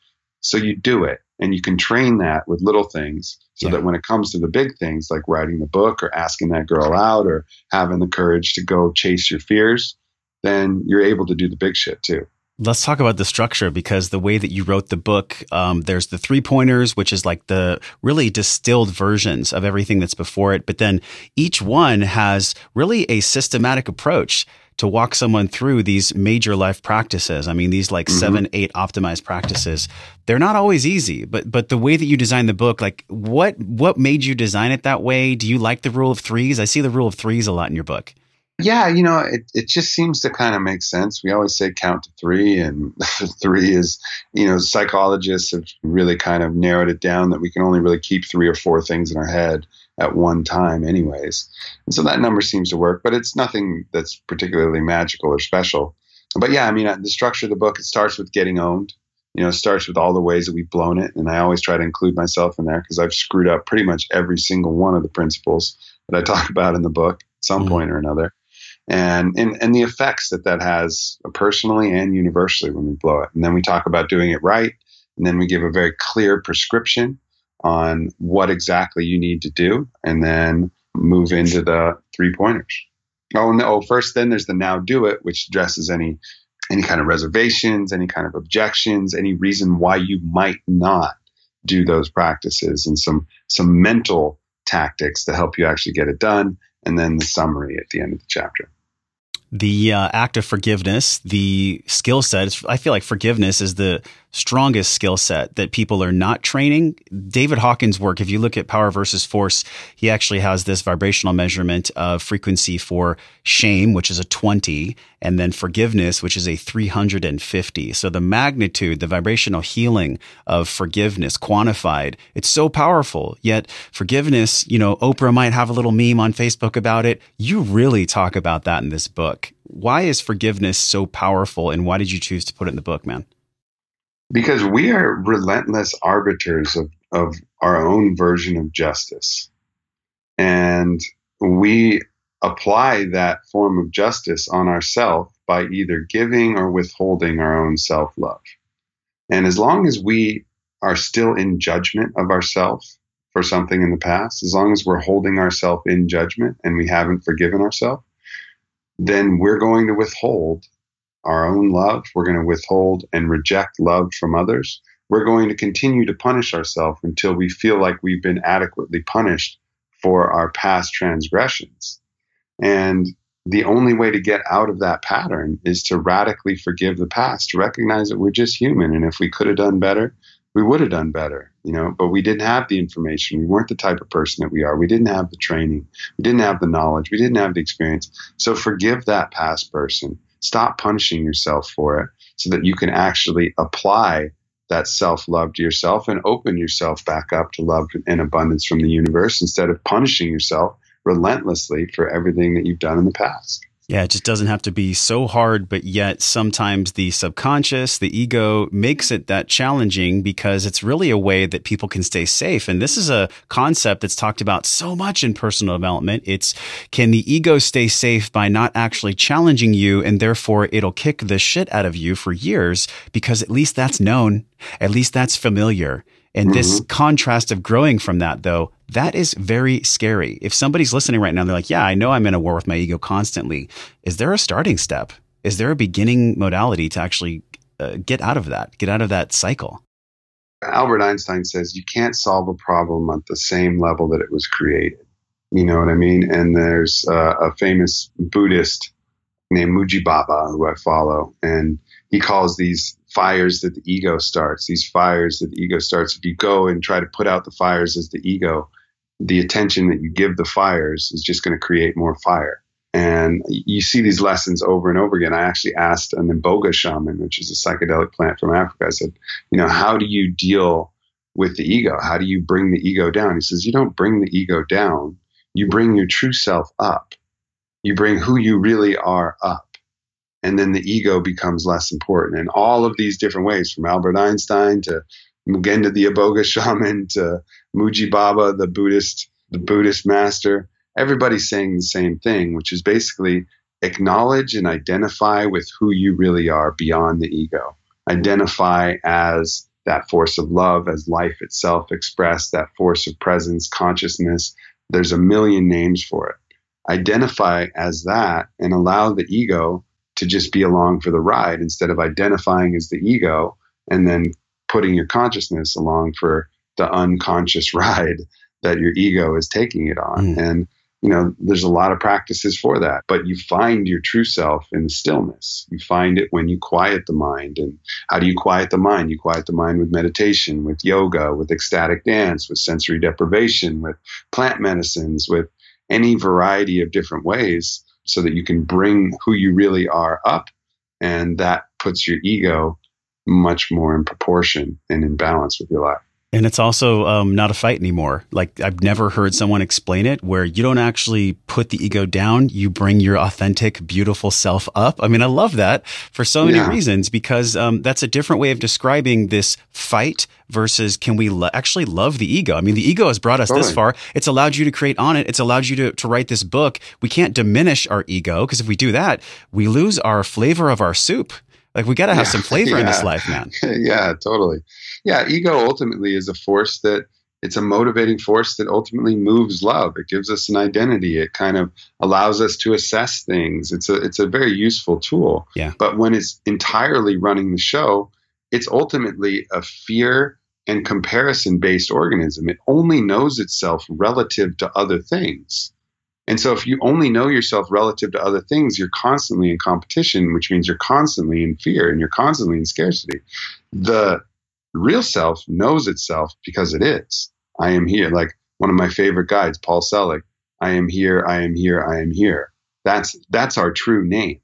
So you do it and you can train that with little things so yeah. that when it comes to the big things like writing the book or asking that girl out or having the courage to go chase your fears, then you're able to do the big shit too. Let's talk about the structure because the way that you wrote the book, um, there's the three pointers, which is like the really distilled versions of everything that's before it. But then each one has really a systematic approach to walk someone through these major life practices. I mean, these like mm-hmm. seven, eight optimized practices, they're not always easy, but, but the way that you design the book, like what, what made you design it that way? Do you like the rule of threes? I see the rule of threes a lot in your book. Yeah, you know, it, it just seems to kind of make sense. We always say count to three, and three is, you know, psychologists have really kind of narrowed it down that we can only really keep three or four things in our head at one time, anyways. And so that number seems to work, but it's nothing that's particularly magical or special. But yeah, I mean, uh, the structure of the book, it starts with getting owned. You know, it starts with all the ways that we've blown it. And I always try to include myself in there because I've screwed up pretty much every single one of the principles that I talk about in the book at some mm-hmm. point or another and, and and the effects that that has personally and universally when we blow it. And then we talk about doing it right, and then we give a very clear prescription on what exactly you need to do, and then move into the three pointers. Oh no! Oh, first, then there's the now do it, which addresses any any kind of reservations, any kind of objections, any reason why you might not do those practices, and some some mental tactics to help you actually get it done, and then the summary at the end of the chapter the uh, act of forgiveness, the skill set. I feel like forgiveness is the strongest skill set that people are not training. David Hawkins' work, if you look at Power versus Force, he actually has this vibrational measurement of frequency for shame, which is a 20, and then forgiveness, which is a 350. So the magnitude, the vibrational healing of forgiveness quantified, it's so powerful. Yet forgiveness, you know, Oprah might have a little meme on Facebook about it. You really talk about that in this book. Why is forgiveness so powerful and why did you choose to put it in the book, man? Because we are relentless arbiters of, of our own version of justice. And we apply that form of justice on ourselves by either giving or withholding our own self love. And as long as we are still in judgment of ourselves for something in the past, as long as we're holding ourselves in judgment and we haven't forgiven ourselves, then we're going to withhold our own love. We're going to withhold and reject love from others. We're going to continue to punish ourselves until we feel like we've been adequately punished for our past transgressions. And the only way to get out of that pattern is to radically forgive the past, to recognize that we're just human. And if we could have done better, we would have done better, you know, but we didn't have the information. We weren't the type of person that we are. We didn't have the training. We didn't have the knowledge. We didn't have the experience. So forgive that past person Stop punishing yourself for it so that you can actually apply that self love to yourself and open yourself back up to love and abundance from the universe instead of punishing yourself relentlessly for everything that you've done in the past. Yeah, it just doesn't have to be so hard, but yet sometimes the subconscious, the ego makes it that challenging because it's really a way that people can stay safe. And this is a concept that's talked about so much in personal development. It's can the ego stay safe by not actually challenging you and therefore it'll kick the shit out of you for years because at least that's known. At least that's familiar. And mm-hmm. this contrast of growing from that, though, that is very scary. If somebody's listening right now, they're like, yeah, I know I'm in a war with my ego constantly. Is there a starting step? Is there a beginning modality to actually uh, get out of that, get out of that cycle? Albert Einstein says you can't solve a problem at the same level that it was created. You know what I mean? And there's uh, a famous Buddhist named Mooji Baba who I follow, and he calls these fires that the ego starts, these fires that the ego starts. If you go and try to put out the fires as the ego, the attention that you give the fires is just going to create more fire. And you see these lessons over and over again. I actually asked an Iboga shaman, which is a psychedelic plant from Africa, I said, you know, how do you deal with the ego? How do you bring the ego down? He says, you don't bring the ego down. You bring your true self up. You bring who you really are up and then the ego becomes less important. And all of these different ways, from Albert Einstein to Mugenda the Iboga shaman to Mooji Baba, the Buddhist, the Buddhist master, everybody's saying the same thing, which is basically acknowledge and identify with who you really are beyond the ego. Identify as that force of love, as life itself expressed, that force of presence, consciousness. There's a million names for it. Identify as that and allow the ego to just be along for the ride instead of identifying as the ego and then putting your consciousness along for the unconscious ride that your ego is taking it on. Mm. And you know, there's a lot of practices for that, but you find your true self in stillness. You find it when you quiet the mind. And how do you quiet the mind? You quiet the mind with meditation, with yoga, with ecstatic dance, with sensory deprivation, with plant medicines, with any variety of different ways so that you can bring who you really are up. And that puts your ego much more in proportion and in balance with your life. And it's also um, not a fight anymore. Like I've never heard someone explain it where you don't actually put the ego down. You bring your authentic, beautiful self up. I mean, I love that for so many yeah. reasons because um, that's a different way of describing this fight versus can we lo- actually love the ego? I mean, the ego has brought us totally. this far. It's allowed you to create on it. It's allowed you to, to write this book. We can't diminish our ego because if we do that, we lose our flavor of our soup. Like we got to have yeah, some flavor yeah. in this life, man. yeah, totally. Yeah, ego ultimately is a force that it's a motivating force that ultimately moves love. It gives us an identity. It kind of allows us to assess things. It's a it's a very useful tool. Yeah. But when it's entirely running the show, it's ultimately a fear and comparison based organism. It only knows itself relative to other things. And so if you only know yourself relative to other things, you're constantly in competition, which means you're constantly in fear and you're constantly in scarcity. The real self knows itself because it is. I am here. Like one of my favorite guides, Paul Selig, I am here, I am here, I am here. That's that's our true name.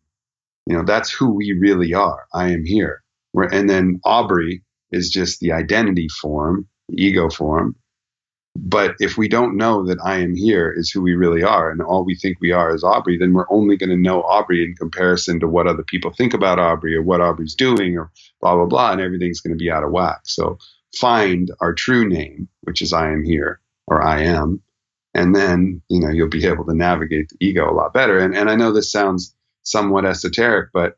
You know, that's who we really are. I am here. And then Aubrey is just the identity form, the ego form. But if we don't know that I am here is who we really are, and all we think we are is Aubrey, then we're only going to know Aubrey in comparison to what other people think about Aubrey or what Aubrey's doing or blah, blah, blah, and everything's going to be out of whack. So find our true name, which is I am here or I am, and then, you know, you'll be able to navigate the ego a lot better. And, and I know this sounds somewhat esoteric, but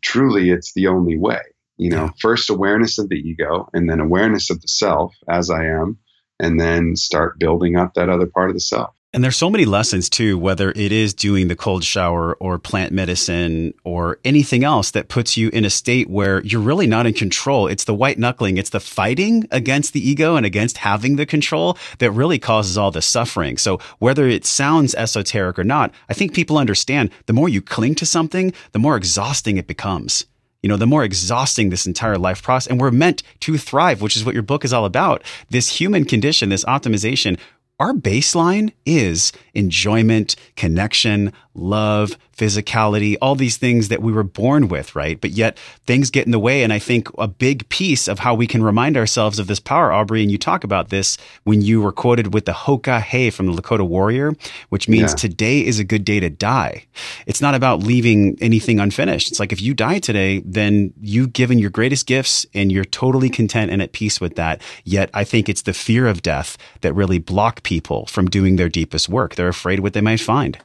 truly it's the only way. You know, yeah. first awareness of the ego and then awareness of the self as I am and then start building up that other part of the self. And there's so many lessons too, whether it is doing the cold shower or plant medicine or anything else that puts you in a state where you're really not in control. It's the white knuckling. It's the fighting against the ego and against having the control that really causes all the suffering. So whether it sounds esoteric or not, I think people understand the more you cling to something, the more exhausting it becomes you know, the more exhausting this entire life process. And we're meant to thrive, which is what your book is all about. This human condition, this optimization, our baseline is enjoyment, connection, love, physicality, all these things that we were born with, right? But yet things get in the way. And I think a big piece of how we can remind ourselves of this power, Aubrey, and you talk about this when you were quoted with the Hoka Hey from the Lakota Warrior, which means yeah. today is a good day to die. It's not about leaving anything unfinished. It's like if you die today, then you've given your greatest gifts and you're totally content and at peace with that. Yet I think it's the fear of death that really block people from doing their deepest work. They're afraid what they might find.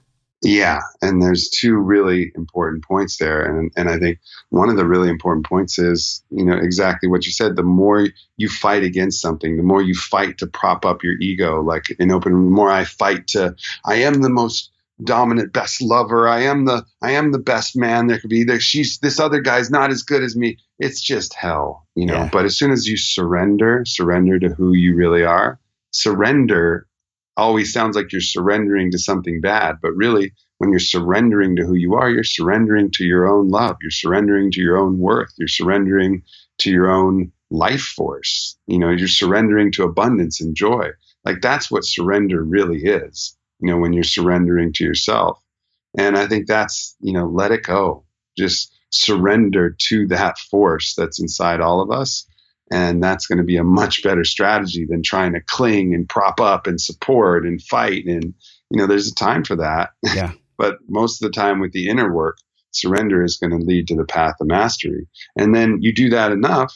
Yeah, and there's two really important points there, and and I think one of the really important points is you know exactly what you said. The more you fight against something, the more you fight to prop up your ego. Like in open, the more I fight to, I am the most dominant, best lover. I am the I am the best man there could be. There, she's this other guy's not as good as me. It's just hell, you know. Yeah. But as soon as you surrender, surrender to who you really are, surrender always sounds like you're surrendering to something bad, but really, when you're surrendering to who you are, you're surrendering to your own love. You're surrendering to your own worth. You're surrendering to your own life force. You know, you're surrendering to abundance and joy. Like that's what surrender really is, you know, when you're surrendering to yourself. And I think that's, you know, let it go. Just surrender to that force that's inside all of us and that's going to be a much better strategy than trying to cling and prop up and support and fight. And, you know, there's a time for that. Yeah. but most of the time with the inner work, surrender is going to lead to the path of mastery. And then you do that enough,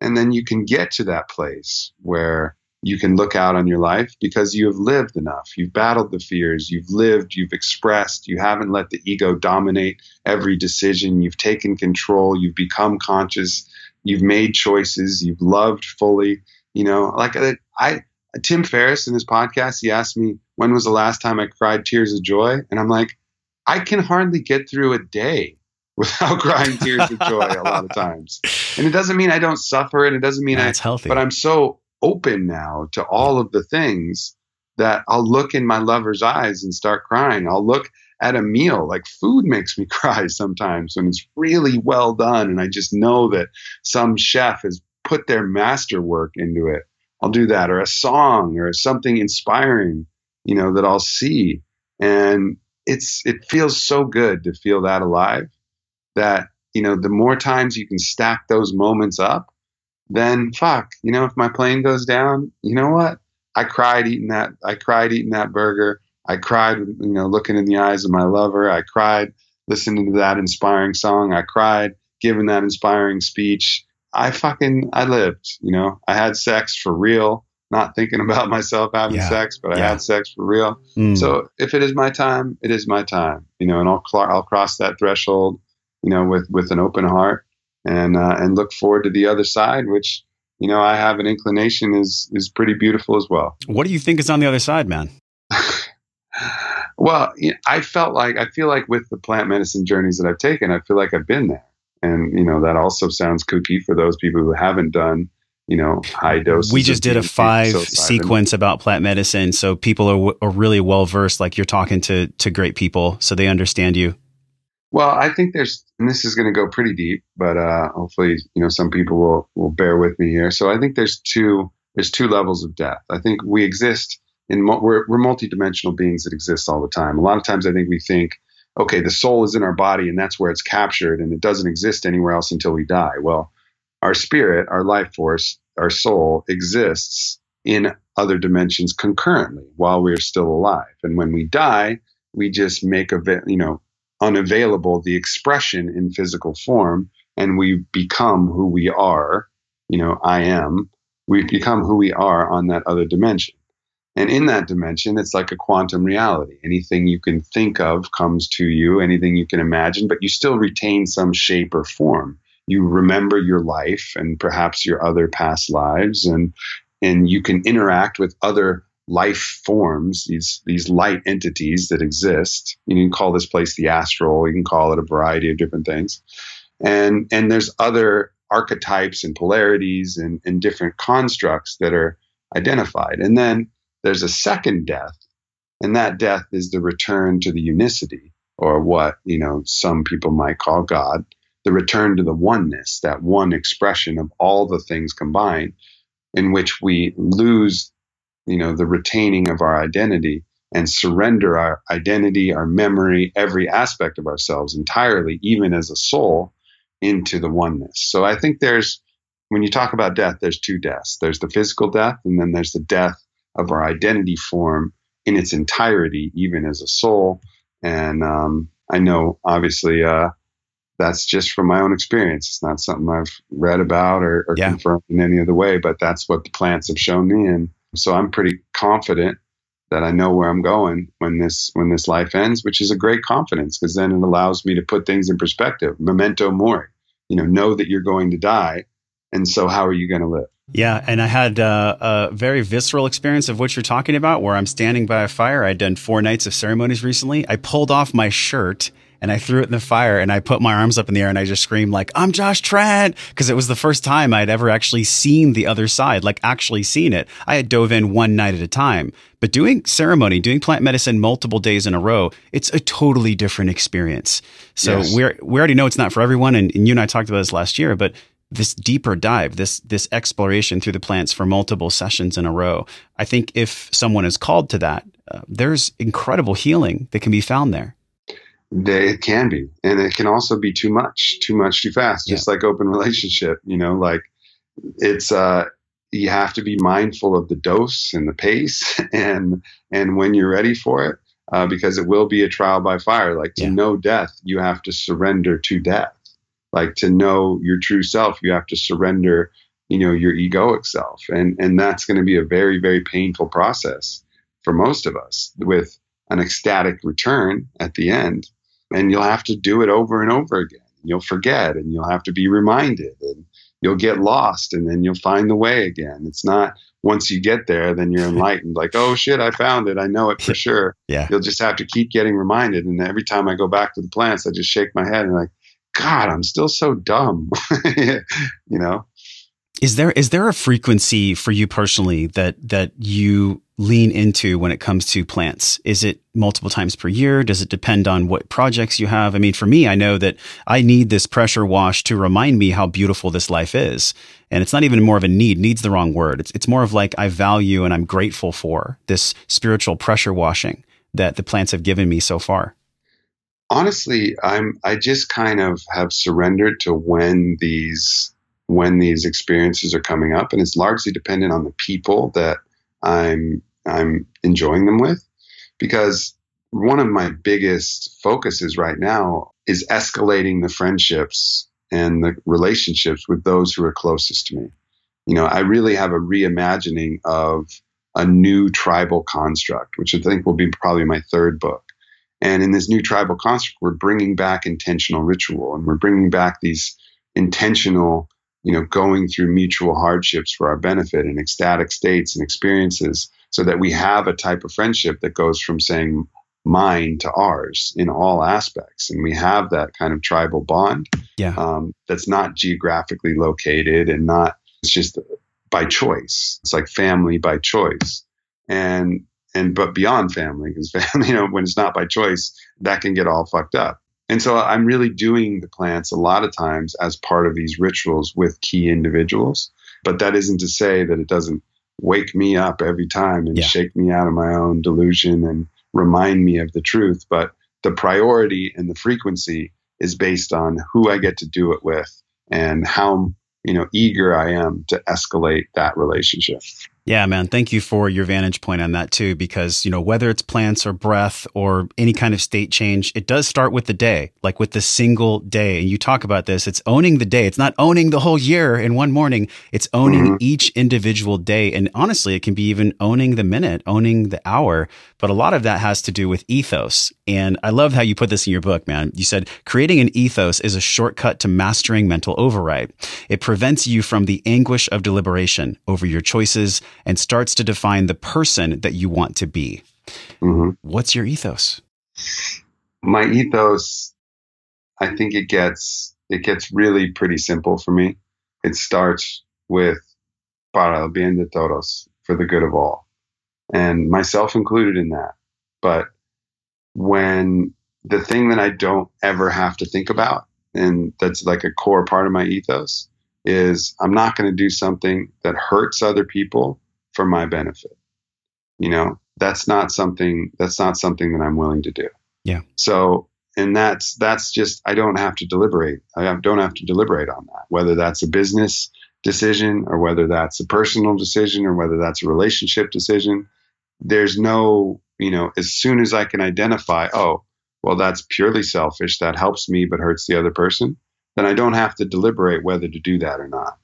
and then you can get to that place where you can look out on your life because you have lived enough. You've battled the fears, you've lived, you've expressed, you haven't let the ego dominate every decision, you've taken control, you've become conscious you've made choices, you've loved fully. You know, like I, I Tim Ferriss in his podcast, he asked me when was the last time I cried tears of joy, and I'm like, I can hardly get through a day without crying tears of joy a lot of times. And it doesn't mean I don't suffer, and it doesn't mean That's I, healthy. But I'm so open now to all of the things that I'll look in my lover's eyes and start crying. I'll look at a meal, like food makes me cry sometimes when it's really well done. And I just know that some chef has put their masterwork into it. I'll do that, or a song, or something inspiring, you know, that I'll see. And it's it feels so good to feel that alive that you know the more times you can stack those moments up then fuck you know if my plane goes down you know what i cried eating that i cried eating that burger i cried you know looking in the eyes of my lover i cried listening to that inspiring song i cried giving that inspiring speech i fucking i lived you know i had sex for real not thinking about myself having yeah. sex, but yeah. I had sex for real. Mm. So if it is my time, it is my time, you know, and I'll cl- I'll cross that threshold, you know, with with an open heart and uh, and look forward to the other side, which you know I have an inclination is is pretty beautiful as well. What do you think is on the other side, man? Well, I felt like I feel like with the plant medicine journeys that I've taken, I feel like I've been there, and you know that also sounds kooky for those people who haven't done you know, high doses. We just did a five sequence about plant medicine, so people are, are really well versed. Like you're talking to to great people, so they understand you. Well, I think there's, and this is going to go pretty deep, but uh, hopefully, you know, some people will will bear with me here. So I think there's two there's two levels of death. I think we exist in we're we're multidimensional beings that exist all the time. A lot of times, I think we think, okay, the soul is in our body, and that's where it's captured, and it doesn't exist anywhere else until we die. Well our spirit, our life force, our soul exists in other dimensions concurrently while we're still alive. And when we die, we just make a you know unavailable the expression in physical form, and we become who we are. You know, I am. We become who we are on that other dimension. And in that dimension, it's like a quantum reality. Anything you can think of comes to you, anything you can imagine, but you still retain some shape or form. You remember your life and perhaps your other past lives and and you can interact with other life forms these these light entities that exist. You can call this place the astral you can call it a variety of different things. And and there's other archetypes and polarities and, and different constructs that are identified. And then there's a second death and that death is the return to the unicity or what you know some people might call god the return to the oneness, that one expression of all the things combined, in which we lose, you know, the retaining of our identity and surrender our identity, our memory, every aspect of ourselves entirely, even as a soul, into the oneness. So I think there's, when you talk about death, there's two deaths. There's the physical death, and then there's the death of our identity form in its entirety, even as a soul. And um, I know, obviously, uh, that's just from my own experience. It's not something I've read about or, or yeah. confirmed in any other way, but that's what the plants have shown me. And so I'm pretty confident that I know where I'm going when this when this life ends, which is a great confidence because then it allows me to put things in perspective. Memento mori, you know, know that you're going to die, and so how are you going to live? Yeah, and I had uh, a very visceral experience of what you're talking about, where I'm standing by a fire. I'd done four nights of ceremonies recently. I pulled off my shirt and I threw it in the fire and I put my arms up in the air and I just screamed like, I'm Josh Trent. Cause it was the first time I'd ever actually seen the other side, like actually seen it. I had dove in one night at a time, but doing ceremony, doing plant medicine multiple days in a row, it's a totally different experience. So yes. we're, we already know it's not for everyone. And, and you and I talked about this last year, but this deeper dive, this this exploration through the plants for multiple sessions in a row. I think if someone is called to that, uh, there's incredible healing that can be found there. They, it can be, and it can also be too much, too much, too fast. Just yeah. like open relationship, you know, like it's uh, you have to be mindful of the dose and the pace, and and when you're ready for it, uh, because it will be a trial by fire. Like to yeah. know death, you have to surrender to death. Like to know your true self, you have to surrender, you know, your egoic self, and and that's going to be a very very painful process for most of us with an ecstatic return at the end and you'll have to do it over and over again. You'll forget and you'll have to be reminded and you'll get lost and then you'll find the way again. It's not once you get there, then you're enlightened, like, oh shit, I found it. I know it for sure. yeah. You'll just have to keep getting reminded. And every time I go back to the plants, I just shake my head and like, God, I'm still so dumb. you know? Is there is there a frequency for you personally that that you lean into when it comes to plants? Is it multiple times per year? Does it depend on what projects you have? I mean, for me, I know that I need this pressure wash to remind me how beautiful this life is. And it's not even more of a need. Needs the wrong word. It's, it's more of like I value and I'm grateful for this spiritual pressure washing that the plants have given me so far. Honestly, I'm I just kind of have surrendered to when these when these experiences are coming up and it's largely dependent on the people that I'm I'm enjoying them with because one of my biggest focuses right now is escalating the friendships and the relationships with those who are closest to me. You know, I really have a reimagining of a new tribal construct, which I think will be probably my third book. And in this new tribal construct, we're bringing back intentional ritual and we're bringing back these intentional you know, going through mutual hardships for our benefit and ecstatic states and experiences so that we have a type of friendship that goes from saying mine to ours in all aspects. And we have that kind of tribal bond yeah. um, that's not geographically located and not, it's just by choice. It's like family by choice. And, and, but beyond family, because family, you know, when it's not by choice, that can get all fucked up. And so I'm really doing the plants a lot of times as part of these rituals with key individuals. But that isn't to say that it doesn't wake me up every time and yeah. shake me out of my own delusion and remind me of the truth. But the priority and the frequency is based on who I get to do it with and how you know eager I am to escalate that relationship. Yeah, man. Thank you for your vantage point on that too, because, you know, whether it's plants or breath or any kind of state change, it does start with the day, like with the single day. And you talk about this, it's owning the day. It's not owning the whole year in one morning. It's owning mm-hmm. each individual day. And honestly, it can be even owning the minute, owning the hour. But a lot of that has to do with ethos. And I love how you put this in your book, man. You said creating an ethos is a shortcut to mastering mental override. It prevents you from the anguish of deliberation over your choices and starts to define the person that you want to be. Mm-hmm. What's your ethos? My ethos, I think it gets it gets really pretty simple for me. It starts with para el bien de todos, for the good of all, and myself included in that. But when the thing that I don't ever have to think about, and that's like a core part of my ethos, is I'm not going to do something that hurts other people for my benefit. You know, that's not something that's not something that I'm willing to do. Yeah. So, and that's that's just I don't have to deliberate. I don't have to deliberate on that. Whether that's a business decision or whether that's a personal decision or whether that's a relationship decision, there's no, you know, as soon as I can identify, oh, well, that's purely selfish, that helps me but hurts the other person, then I don't have to deliberate whether to do that or not.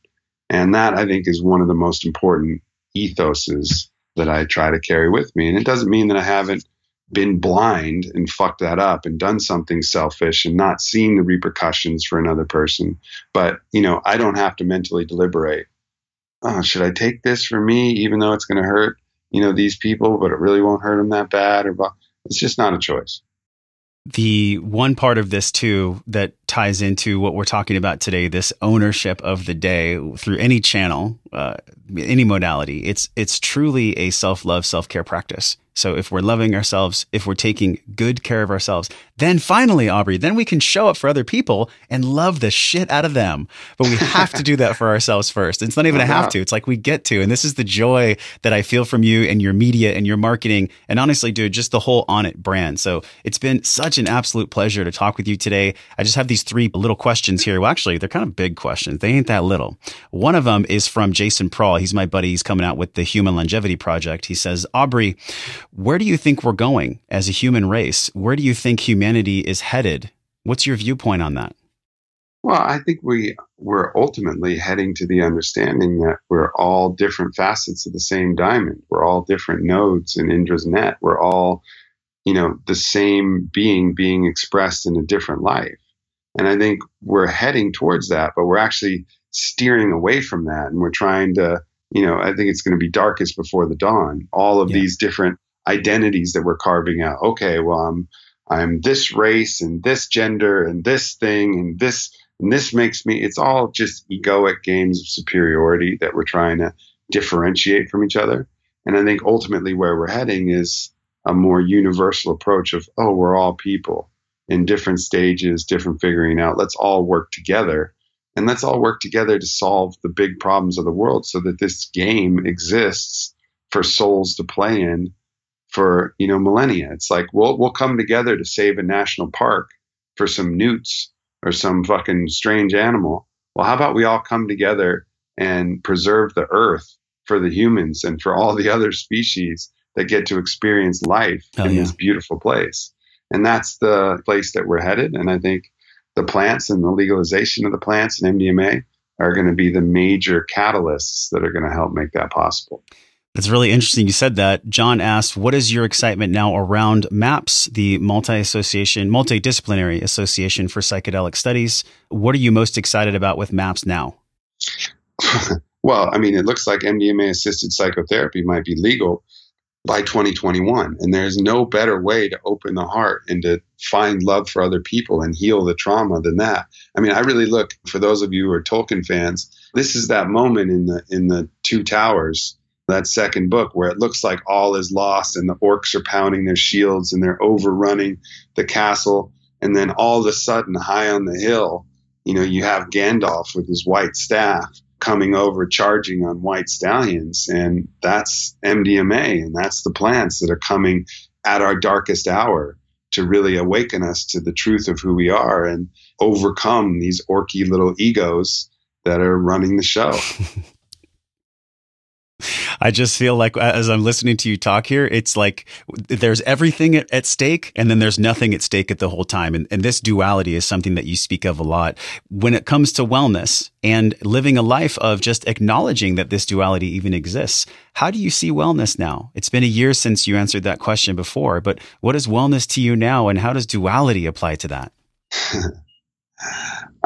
And that I think is one of the most important ethoses that I try to carry with me. And it doesn't mean that I haven't been blind and fucked that up and done something selfish and not seen the repercussions for another person. But, you know, I don't have to mentally deliberate. Oh, should I take this for me, even though it's going to hurt, you know, these people, but it really won't hurt them that bad? Or it's just not a choice the one part of this too that ties into what we're talking about today this ownership of the day through any channel uh, any modality it's it's truly a self-love self-care practice. So if we're loving ourselves, if we're taking good care of ourselves, then finally, Aubrey, then we can show up for other people and love the shit out of them. But we have to do that for ourselves first. It's not even a have to. It's like we get to. And this is the joy that I feel from you and your media and your marketing. And honestly, dude, just the whole Onnit brand. So it's been such an absolute pleasure to talk with you today. I just have these three little questions here. Well, actually, they're kind of big questions. They ain't that little. One of them is from Jason Prall. He's my buddy. He's coming out with the Human Longevity Project. He says, Aubrey, where do you think we're going as a human race? Where do you think humanity is headed? What's your viewpoint on that? Well, I think we we're ultimately heading to the understanding that we're all different facets of the same diamond. We're all different nodes in Indra's net. We're all, you know, the same being being expressed in a different life. And I think we're heading towards that, but we're actually steering away from that and we're trying to, you know, I think it's going to be darkest before the dawn. All of yeah. these different identities that we're carving out. Okay, well, I'm I'm this race and this gender and this thing and this and this makes me. It's all just egoic games of superiority that we're trying to differentiate from each other. And I think ultimately where we're heading is a more universal approach of, oh, we're all people in different stages, different figuring out. Let's all work together and let's all work together to solve the big problems of the world so that this game exists for souls to play in for, you know, millennia. It's like we'll we'll come together to save a national park for some newts or some fucking strange animal. Well, how about we all come together and preserve the earth for the humans and for all the other species that get to experience life oh, in yeah. this beautiful place. And that's the place that we're headed. And I think the plants and the legalization of the plants and MDMA are going to be the major catalysts that are going to help make that possible. It's really interesting you said that. John asked, What is your excitement now around MAPS, the Multi Association, Multidisciplinary Association for Psychedelic Studies? What are you most excited about with MAPS now? well, I mean, it looks like MDMA assisted psychotherapy might be legal by 2021. And there's no better way to open the heart and to find love for other people and heal the trauma than that. I mean, I really look for those of you who are Tolkien fans, this is that moment in the in the Two Towers, that second book where it looks like all is lost and the orcs are pounding their shields and they're overrunning the castle and then all of a sudden high on the hill, you know, you have Gandalf with his white staff coming over charging on white stallions and that's MDMA and that's the plants that are coming at our darkest hour to really awaken us to the truth of who we are and overcome these orky little egos that are running the show. I just feel like as I'm listening to you talk here, it's like there's everything at, at, stake and then there's nothing at stake at the whole time. And, and this duality is something that you speak of a lot when it comes to wellness and living a life of just acknowledging that this duality even exists. How do you see wellness now? It's been a year since you answered that question before, but what is wellness to you now and how does duality apply to that?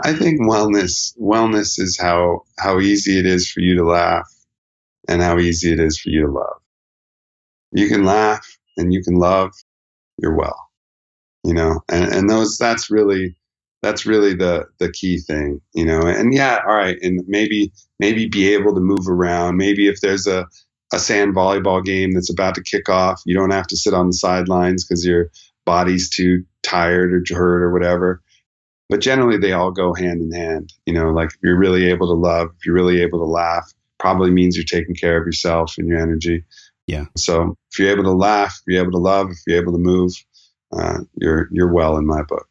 I think wellness wellness is how how easy it is for you to laugh and how easy it is for you to love. You can laugh and you can love, you're well. You know, and, and those that's really that's really the the key thing, you know. And yeah, all right, and maybe maybe be able to move around. Maybe if there's a a sand volleyball game that's about to kick off, you don't have to sit on the sidelines because your body's too tired or hurt or whatever. But generally, they all go hand in hand. You know, like if you're really able to love, if you're really able to laugh, probably means you're taking care of yourself and your energy. Yeah. So if you're able to laugh, if you're able to love, if you're able to move, uh, you're you're well in my book.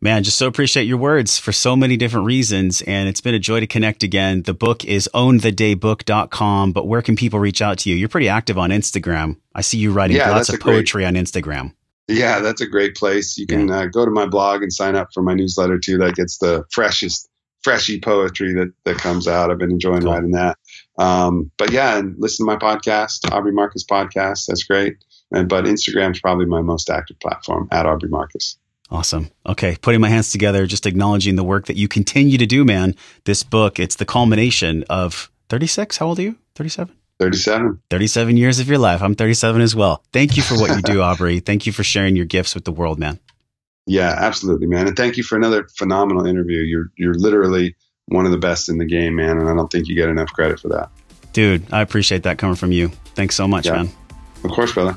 Man, just so appreciate your words for so many different reasons. And it's been a joy to connect again. The book is ownthedaybook.com, but where can people reach out to you? You're pretty active on Instagram. I see you writing yeah, lots of poetry great, on Instagram. Yeah, that's a great place. You can yeah. uh, go to my blog and sign up for my newsletter too. That gets the freshest freshy poetry that that comes out. I've been enjoying cool. writing that. Um, but yeah, and listen to my podcast, Aubrey Marcus podcast. That's great. And, but Instagram is probably my most active platform at Aubrey Marcus. Awesome. Okay, putting my hands together, just acknowledging the work that you continue to do, man. This book, it's the culmination of 36. How old are you? 37? 37. 37 years of your life. I'm 37 as well. Thank you for what you do, Aubrey. Thank you for sharing your gifts with the world, man. Yeah, absolutely, man. And thank you for another phenomenal interview. You're you're literally one of the best in the game, man, and I don't think you get enough credit for that. Dude, I appreciate that coming from you. Thanks so much, yeah. man. Of course, brother.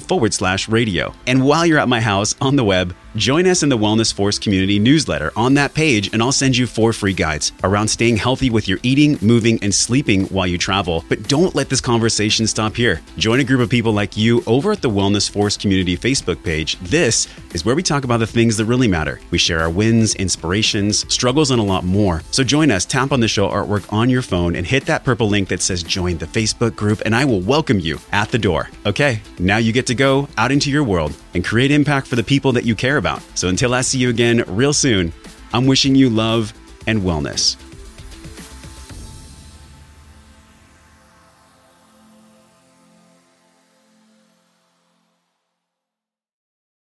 forward slash radio. And while you're at my house on the web, Join us in the Wellness Force community newsletter on that page, and I'll send you four free guides around staying healthy with your eating, moving, and sleeping while you travel. But don't let this conversation stop here. Join a group of people like you over at the Wellness Force community Facebook page. This is where we talk about the things that really matter. We share our wins, inspirations, struggles, and a lot more. So join us, tap on the show artwork on your phone, and hit that purple link that says join the Facebook group, and I will welcome you at the door. Okay, now you get to go out into your world and create impact for the people that you care about. So until I see you again real soon, I'm wishing you love and wellness.